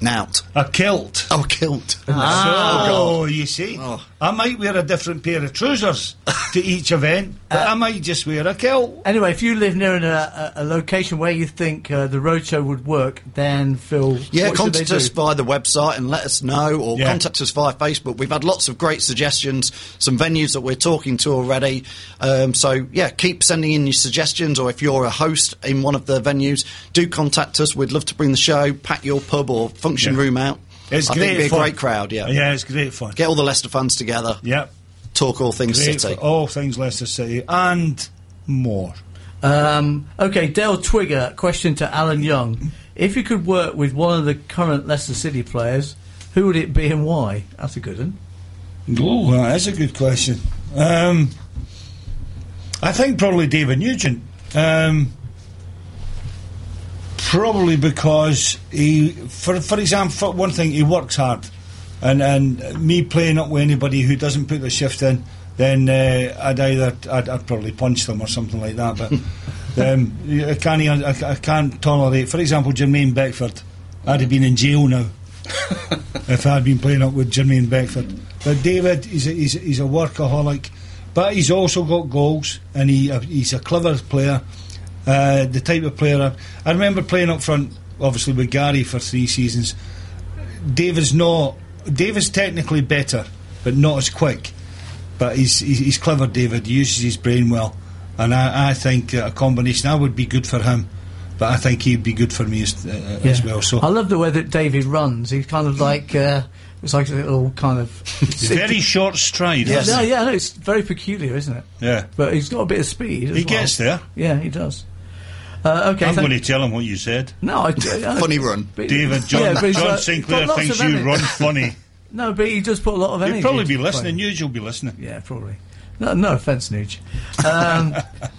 Nout. A kilt. Oh, kilt. So you see, Oh. I might wear a different pair of trousers to each event, but I might just wear a kilt. Anyway, if you live near an, a, a a location where you think uh, the roadshow would work, then Phil, Yeah, what should they contact do? us via the website and let us know, or Yeah. contact us via Facebook. We've had lots of great suggestions, some venues that we're talking to already. Um, so, yeah, keep sending in your suggestions, or if you're a host in one of the venues, do contact us. We'd love to bring the show, pack your pub or function Yeah. room out. It's I great think it'd be fun. a great crowd, yeah. Yeah, it's great fun. Get all the Leicester fans together, Yep, talk all things great City. all things Leicester City and more. Um, okay, Dale Twigger, question to Alan Young. If you could work with one of the current Leicester City players, who would it be and why? That's a good one. Oh, well, that's a good question. Um, I think probably David Nugent. Um, probably because he, for for example, for one thing, he works hard, and and me playing up with anybody who doesn't put the shift in, then uh, I'd either I'd, I'd probably punch them or something like that. But [LAUGHS] um, I can't I, I can't tolerate, for example, Jermaine Beckford. I'd have been in jail now [LAUGHS] if I'd been playing up with Jermaine Beckford. But David, he's a, he's, he's a workaholic, but he's also got goals, and he uh, he's a clever player. Uh, the type of player I, I remember playing up front, obviously with Gary for three seasons. David's not. David's technically better, but not as quick. But he's he's, he's clever. David he uses his brain well, and I, I think uh, a combination I would be good for him. But I think he'd be good for me as, uh, as well. So I love the way that David runs. He's kind of like uh, it's like a little kind of [LAUGHS] very short stride. Yeah, hasn't no, yeah, no, it's very peculiar, isn't it? Yeah. But he's got a bit of speed. He well. gets there. Yeah, he does. Uh, okay, I'm going to tell him what you said. No, I, I, Funny run. but- David John, Yeah, but John got- Sinclair lots thinks of you energy. run funny. [LAUGHS] No, but he does put a lot of energy. You'll probably be the listening. play. Nuge will be listening. Yeah, probably. No, no offence, Nuge. Um,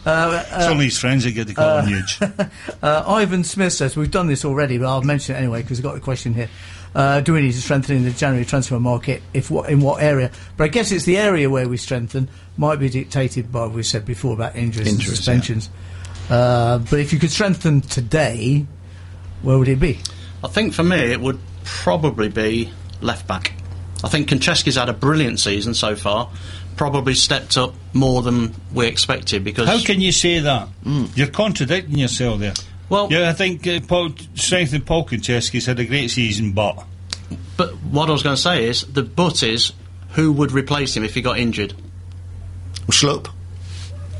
uh, [LAUGHS] It's only his friends that get to call him Nuge. [LAUGHS] uh, Ivan Smith says we've done this already, but I'll mention it anyway because I've got a question here. Uh, do we need to strengthen the January transfer market? If what in what area? But I guess it's the area where we strengthen might be dictated by what we said before about injuries, and Injuries, suspensions. Uh, but if you could strengthen today, where would it be? I think for me it would probably be left back. I think Konchesky's had a brilliant season so far. Probably stepped up more than we expected because How can you say that? You're contradicting yourself there. Well- yeah, I think uh, Paul, strength Paul Konchesky's had a great season, but But what I was going to say is the but is who would replace him if he got injured? Schlupp.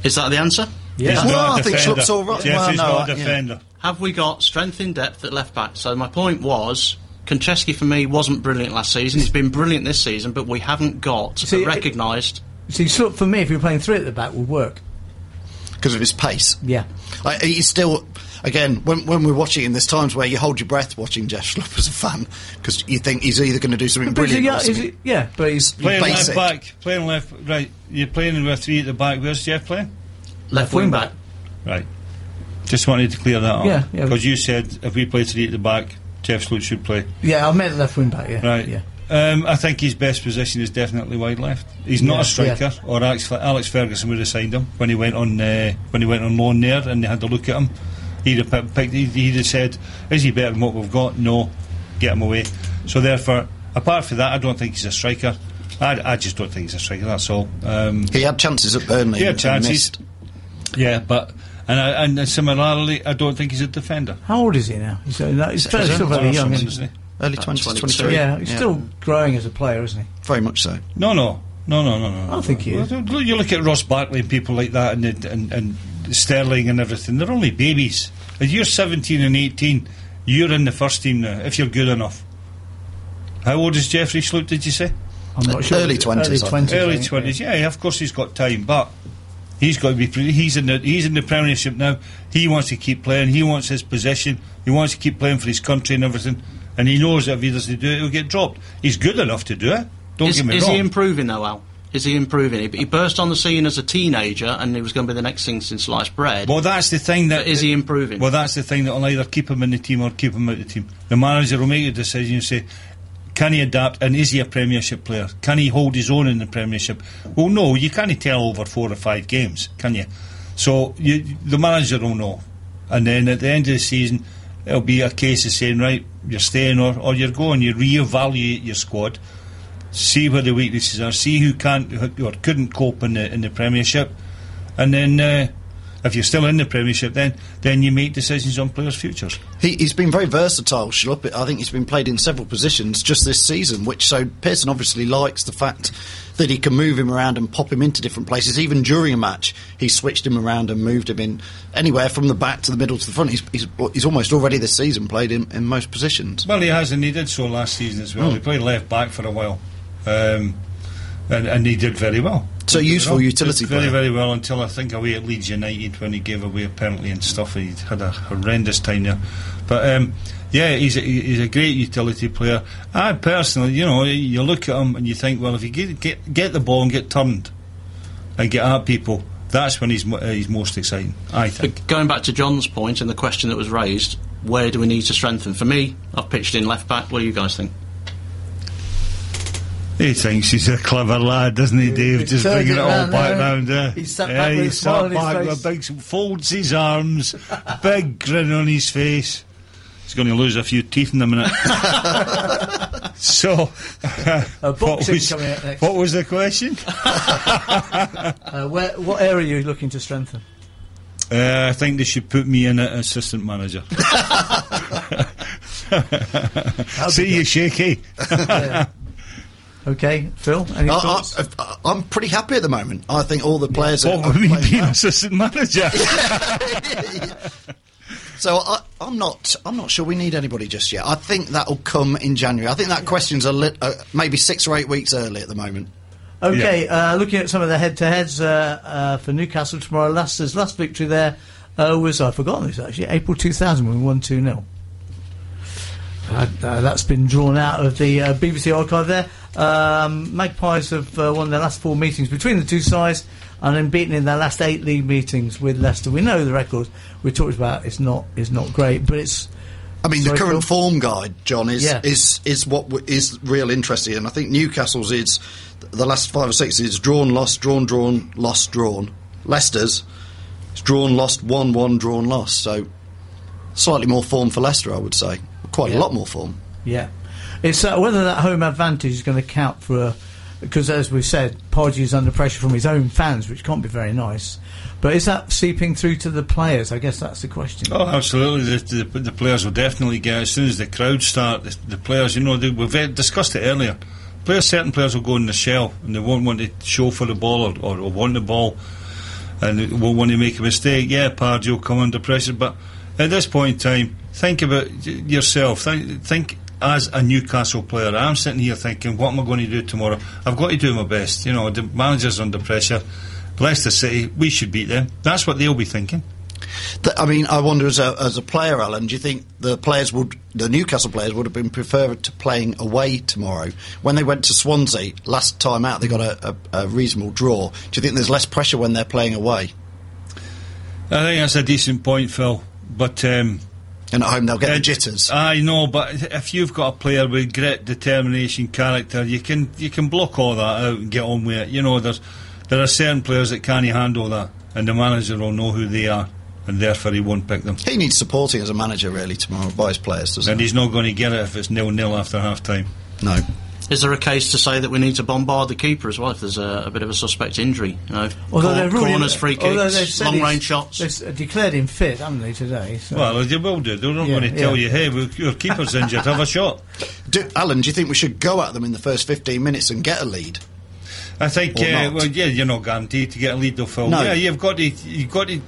Is that the answer? He's Well, not a I think defender. Schlupp's all right. Jeffrey's Well, no, not a I- yeah. defender. Have we got strength in depth at left back? So my point was. Konchesky for me wasn't brilliant last season. He's been brilliant this season, but we haven't got See, a recognised. See, look for me, if you're playing three at the back, would work. because of his pace. Yeah. Like, he's still, again, when, when we're watching him, there's times where you hold your breath watching Jeff Schlupp as a fan because you think he's either going to do something But he's a brilliant young- or is something. it- yeah, but he's Playing basic. left back, playing left, right. You're playing with three at the back. Where's Jeff playing? Left wing back. Right. Just wanted to clear that up. Yeah, yeah. Because you said if we play three at the back, Jeff Schlupp should play. yeah. I meant left wing back. Yeah, Right. Yeah. Um, I think his best position is definitely wide left. He's not Yeah, a striker, yeah. or Alex, Alex Ferguson would have signed him when he went on uh, when he went on loan there, and they had to look at him. He'd have picked. He'd, he'd have said, "Is he better than what we've got? No, get him away." So therefore, apart from that, I don't think he's a striker. I, I just don't think he's a striker. That's all. Um, He had chances at Burnley. he had chances. missed. Yeah, but and I, and similarly, I don't think he's a defender. How old is he now? He's, uh, no, he's still, still very young. Isn't isn't he? Early About 20s, 22. 23. he? Yeah, he's still growing as a player, isn't he? Very much so. No, no, no, no, no, no. I think he is. You look at Ross Barkley and people like that, and and, and Sterling and everything. They're only babies. If you're 17 and 18, you're in the first team now. If you're good enough. How old is Jeffrey Schlupp? Did you say? I'm not sure. Early 20s, Early twenties. Early twenties, yeah. Of course, he's got time, but he's got to be. He's in the he's in the Premiership now. He wants to keep playing. He wants his position. He wants to keep playing for his country and everything. And he knows that if he doesn't do it, he'll get dropped. He's good enough to do it. Don't is get me is wrong. he improving though, Al? Is he improving? He, he burst on the scene as a teenager, and he was going to be the next thing since sliced bread. well, that's the thing that But is he improving? Well, that's the thing that will either keep him in the team or keep him out of the team. The manager will make a decision and say, can he adapt and is he a Premiership player? Can he hold his own in the Premiership? Well, no, you can't tell over four or five games, can you? So you, the manager will know. And then at the end of the season, it'll be a case of saying, right, you're staying or, or you're going. You re-evaluate your squad, see where the weaknesses are, see who can't or couldn't cope in the in the Premiership, and then uh, if you're still in the Premiership, then then you make decisions on players' futures. He, he's been very versatile, Schlupp. I think he's been played in several positions just this season, which so Pearson obviously likes the fact that he can move him around and pop him into different places. Even during a match, he switched him around and moved him in anywhere from the back to the middle to the front. He's, he's, he's almost already this season played in, in most positions. Well, he has, and he did so last season as well. He played left back for a while, um, and, and he did very well. So Don't get me useful wrong, utility did very player. very well until I think away at Leeds United when he gave away a penalty and stuff. He had a horrendous time there, but. Um, yeah, he's a, he's a great utility player. I personally, you know, you look at him and you think, well, if you get get, get the ball and get turned and get at people, that's when he's uh, he's most exciting. I think. But going back to John's point and the question that was raised, where do we need to strengthen? For me, I've pitched in left back. What do you guys think? He thinks he's a clever lad, doesn't he, Dave? Just bringing it all round back there. round there. He sat yeah, with he sat back with a big, folds his arms, big grin on his face. He's going to lose a few teeth in a minute. [LAUGHS] so, [LAUGHS] what, boxing was, coming up next. what was the question? [LAUGHS] Uh, where, what area are you looking to strengthen? Uh, I think they should put me in at assistant manager. See you, shaky. Yeah. Okay, Phil. Any I, I'm pretty happy at the moment. I think all the players What are [LAUGHS] would me playing being well. assistant manager? [LAUGHS] [LAUGHS] So I, I'm not. I'm not sure we need anybody just yet. I think that'll come in January. I think that question's a lit, uh, maybe six or eight weeks early at the moment. Okay, uh, looking at some of the head-to-heads uh, uh, for Newcastle tomorrow. Leicester's last victory there uh, was I've forgotten this actually April 2000 when we won two 0 uh, uh, That's been drawn out of the uh, BBC archive there. Um, Magpies have uh, won their last four meetings between the two sides and then beaten in their last eight league meetings with Leicester. We know the record we talked about is not is not great, but it's. I mean, the current Phil? form guide, John, is Yeah. is is what w- is real interesting, and I think Newcastle's is the last five or six is drawn, lost, drawn, drawn, lost, drawn. Leicester's it's drawn, lost, one, one, drawn, lost. So slightly more form for Leicester, I would say. Quite Yeah. a lot more form. Yeah, it's uh, whether that home advantage is going to count for a because, as we said, Podgy is under pressure from his own fans, which can't be very nice. But is that seeping through to the players? I guess that's the question. Oh, absolutely. The, the, the players will definitely get as soon as the crowd start. The, the players, you know, they, we've discussed it earlier. Players, certain players will go in the shell and they won't want to show for the ball or, or, or want the ball, and won't want to make a mistake. Yeah, Pardew will come under pressure, but at this point in time, think about yourself. Think, think as a Newcastle player. I'm sitting here thinking, what am I going to do tomorrow? I've got to do my best. You know, the manager's under pressure. Leicester City, we should beat them. That's what they'll be thinking. I mean, I wonder as a, as a player, Alan, do you think the players would, the Newcastle players would have been preferred to playing away tomorrow? When they went to Swansea last time out, they got a, a, a reasonable draw. Do you think there's less pressure when they're playing away? I think that's a decent point, Phil. But um, and at home they'll get the uh, jitters. I know, but if you've got a player with grit, determination, character, you can you can block all that out and get on with it. You know, there's there are certain players that can't handle that, and the manager will know who they are, and therefore he won't pick them. He needs supporting as a manager really tomorrow by his players, doesn't And he? And he's not going to get it if it's nil nil after half time. No. Is there a case to say that we need to bombard the keeper as well if there's a, a bit of a suspect injury? You know, Although Cor- they're corners, free although they've kicks, long range shots. They've declared him fit, haven't they, today? So. Well, they will do. They're not Yeah, going to tell yeah. you, "Hey, we- your keeper's injured. Have a shot." Do, Alan, do you think we should go at them in the first 15 minutes and get a lead? I think, uh, well, yeah, you're not guaranteed to get a lead though, Phil. No. Yeah, you've got to, you've got to,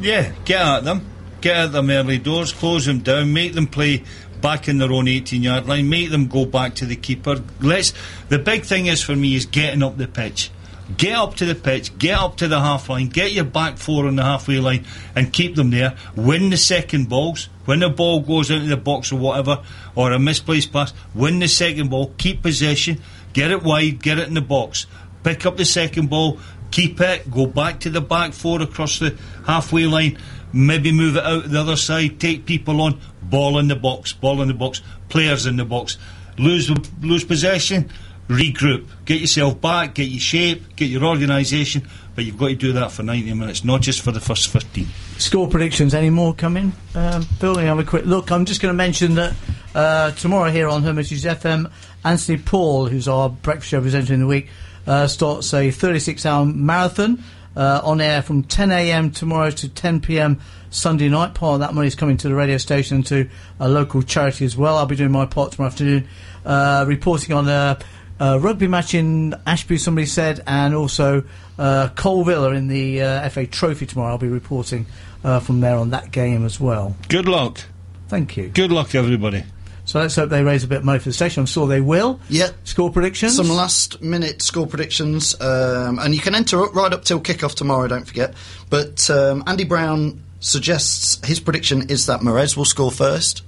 yeah, get at them, get at them early doors, close them down, make them play back in their own 18 yard line, make them go back to the keeper. Let's. The big thing is for me is getting up the pitch. Get up to the pitch, get up to the half line, get your back four on the halfway line and keep them there. Win the second balls. When the ball goes into the box or whatever, or a misplaced pass, win the second ball, keep possession, get it wide, get it in the box. Pick up the second ball, keep it, go back to the back four across the halfway line, maybe move it out the other side, take people on, ball in the box, ball in the box, players in the box. Lose lose possession, regroup, get yourself back, get your shape, get your organisation, but you've got to do that for 90 minutes, not just for the first 15. Score predictions, any more coming? Um, Bill, have a quick look. I'm just going to mention that uh, tomorrow here on Hermitage FM, Anthony Paul, who's our breakfast show presenter in the week, uh, starts a 36 hour marathon uh, on air from 10 a.m. tomorrow to 10 p.m. Sunday night. Part of that money is coming to the radio station and to a local charity as well. I'll be doing my part tomorrow afternoon, uh, reporting on a, a rugby match in Ashby, somebody said, and also uh, Coalville in the uh, FA Trophy tomorrow. I'll be reporting uh, from there on that game as well. Good luck. Thank you. Good luck, everybody. So let's hope they raise a bit of money for the station. I'm sure they will. Yeah. Score predictions? Some last minute score predictions, um, and you can enter right up till kickoff tomorrow. Don't forget. But um, Andy Brown suggests his prediction is that Mahrez will score first,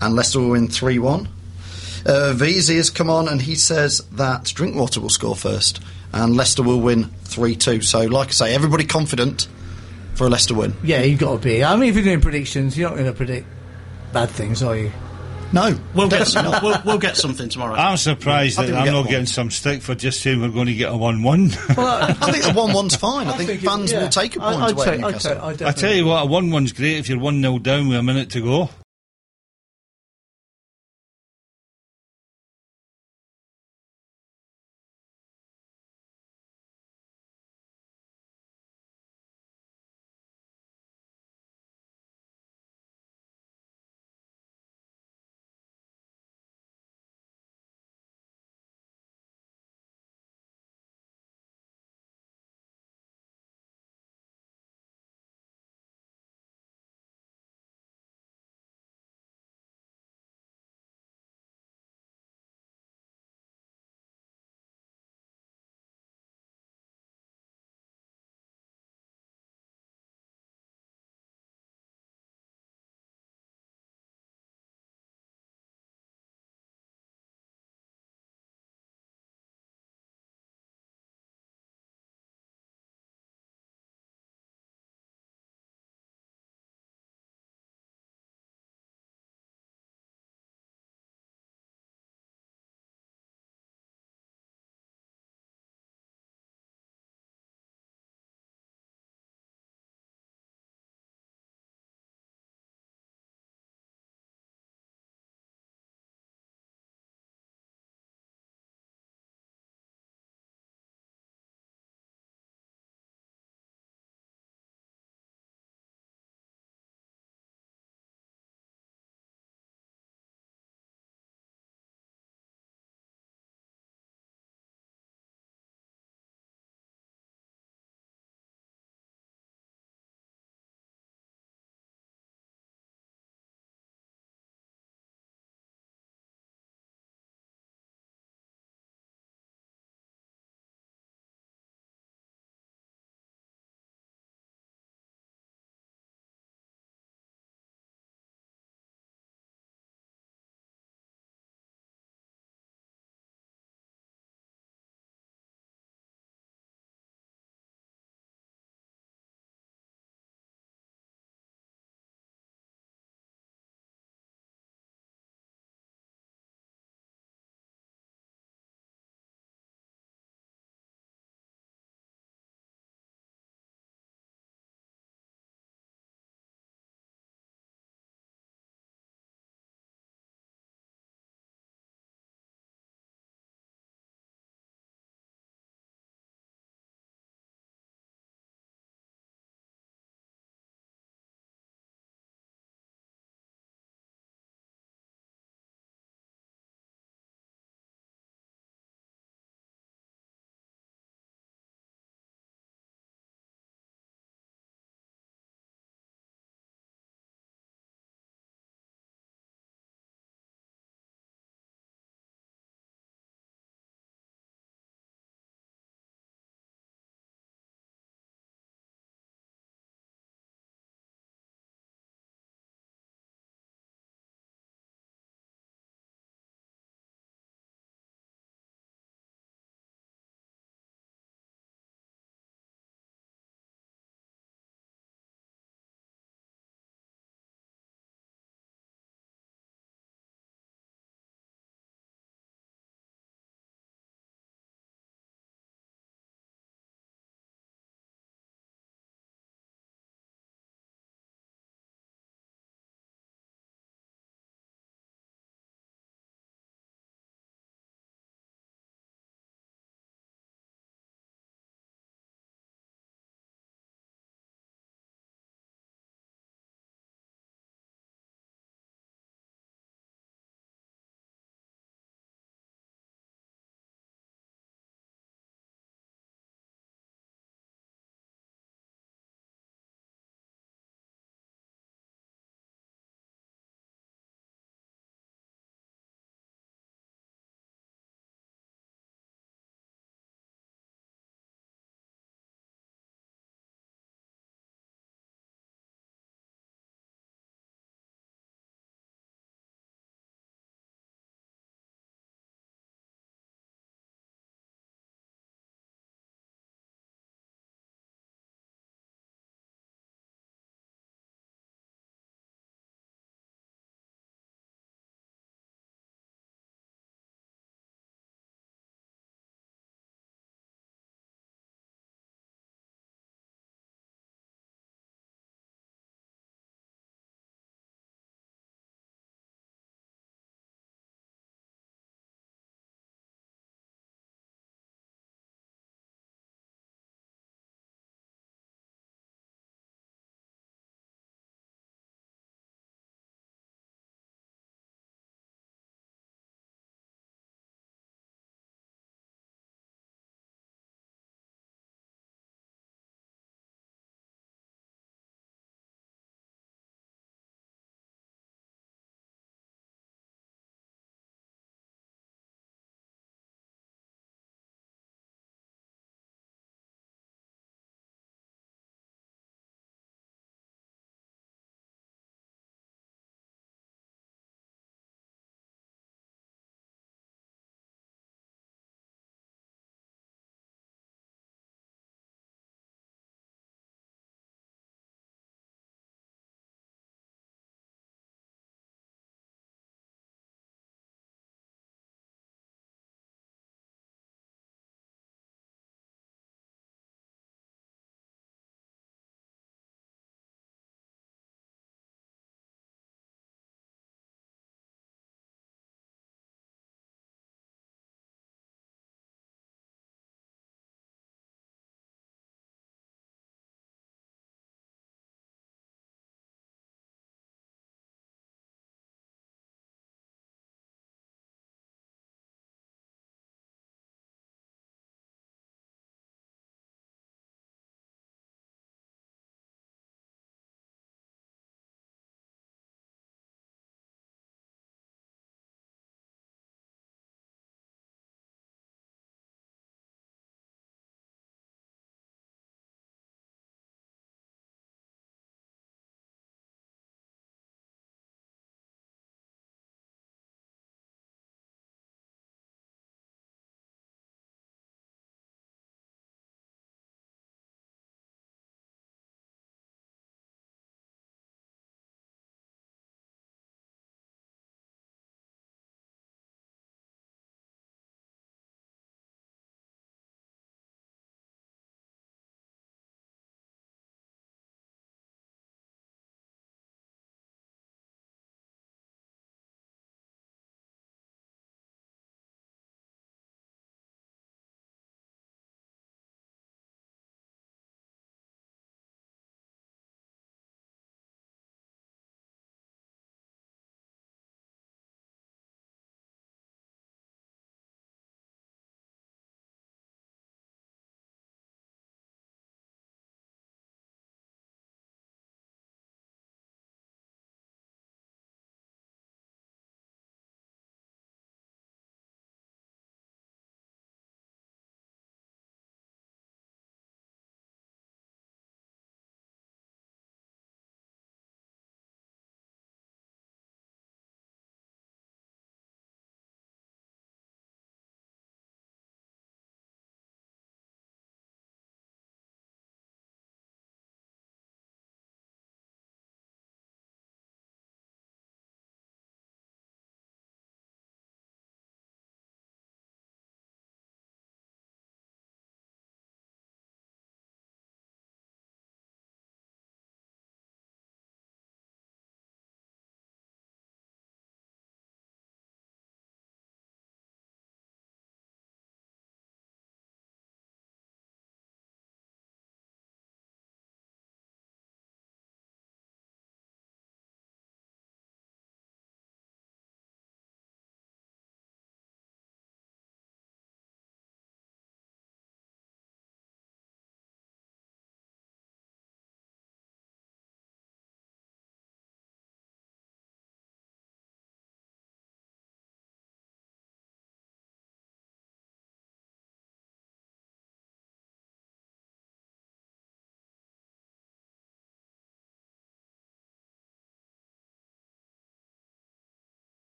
and Leicester will win three one. Uh, Veezy has come on and he says that Drinkwater will score first, and Leicester will win three two. So, like I say, everybody confident for a Leicester win. Yeah, you've got to be. I mean, if you're doing predictions, you're not going to predict bad things, are you? No, We'll get, definitely not. we'll, we'll get something tomorrow. I'm surprised I that I'm get not one. getting some stick for just saying we're going to get a 1 1. [LAUGHS] I think the one one's fine. I, think, it- fans yeah. will take a point I'd away say- at I'd Newcastle. I'd I tell you what, a 1 1's great if you're 1 0 down with a minute to go.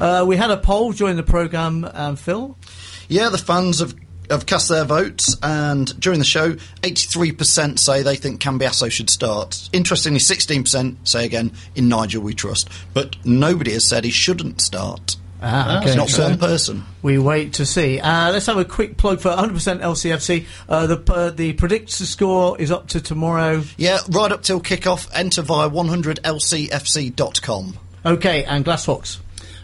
Uh, we had a poll during the programme, um, Phil. Yeah, the fans have, have cast their votes, and during the show, 83% say they think Cambiasso should start. Interestingly, 16% say again, in Nigel we trust. But nobody has said he shouldn't start. Ah, okay. Not one person. We wait to see. Uh, let's have a quick plug for 100% LCFC. Uh, the uh, the predictor score is up to tomorrow. Yeah, right up till kick-off, enter via 100lcfc.com. Okay, and Glassfox.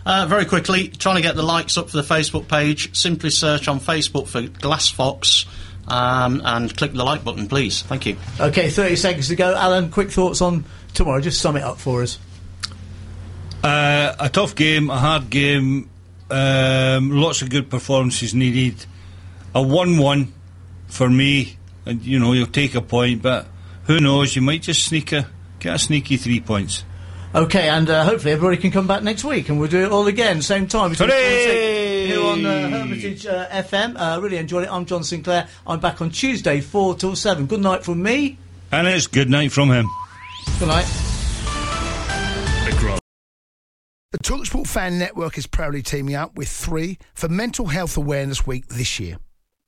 Uh, very quickly, trying to get the likes up for the Facebook page. Simply search on Facebook for Glass Fox um, and click the like button, please. Thank you. Okay, 30 seconds to go. Alan, quick thoughts on tomorrow. Just sum it up for us. Uh, a tough game, a hard game, um, lots of good performances needed. A 1 1 for me, and you know, you'll take a point, but who knows, you might just sneak a, get a sneaky three points. Okay, and uh, hopefully everybody can come back next week and we'll do it all again, same time. between four and six, Hooray! Here on uh, Hermitage uh, FM. Uh, really enjoyed it. I'm John Sinclair. I'm back on Tuesday, 4 till 7. Good night from me. And it's good night from him. Good night. The Talksport Fan Network is proudly teaming up with three for Mental Health Awareness Week this year.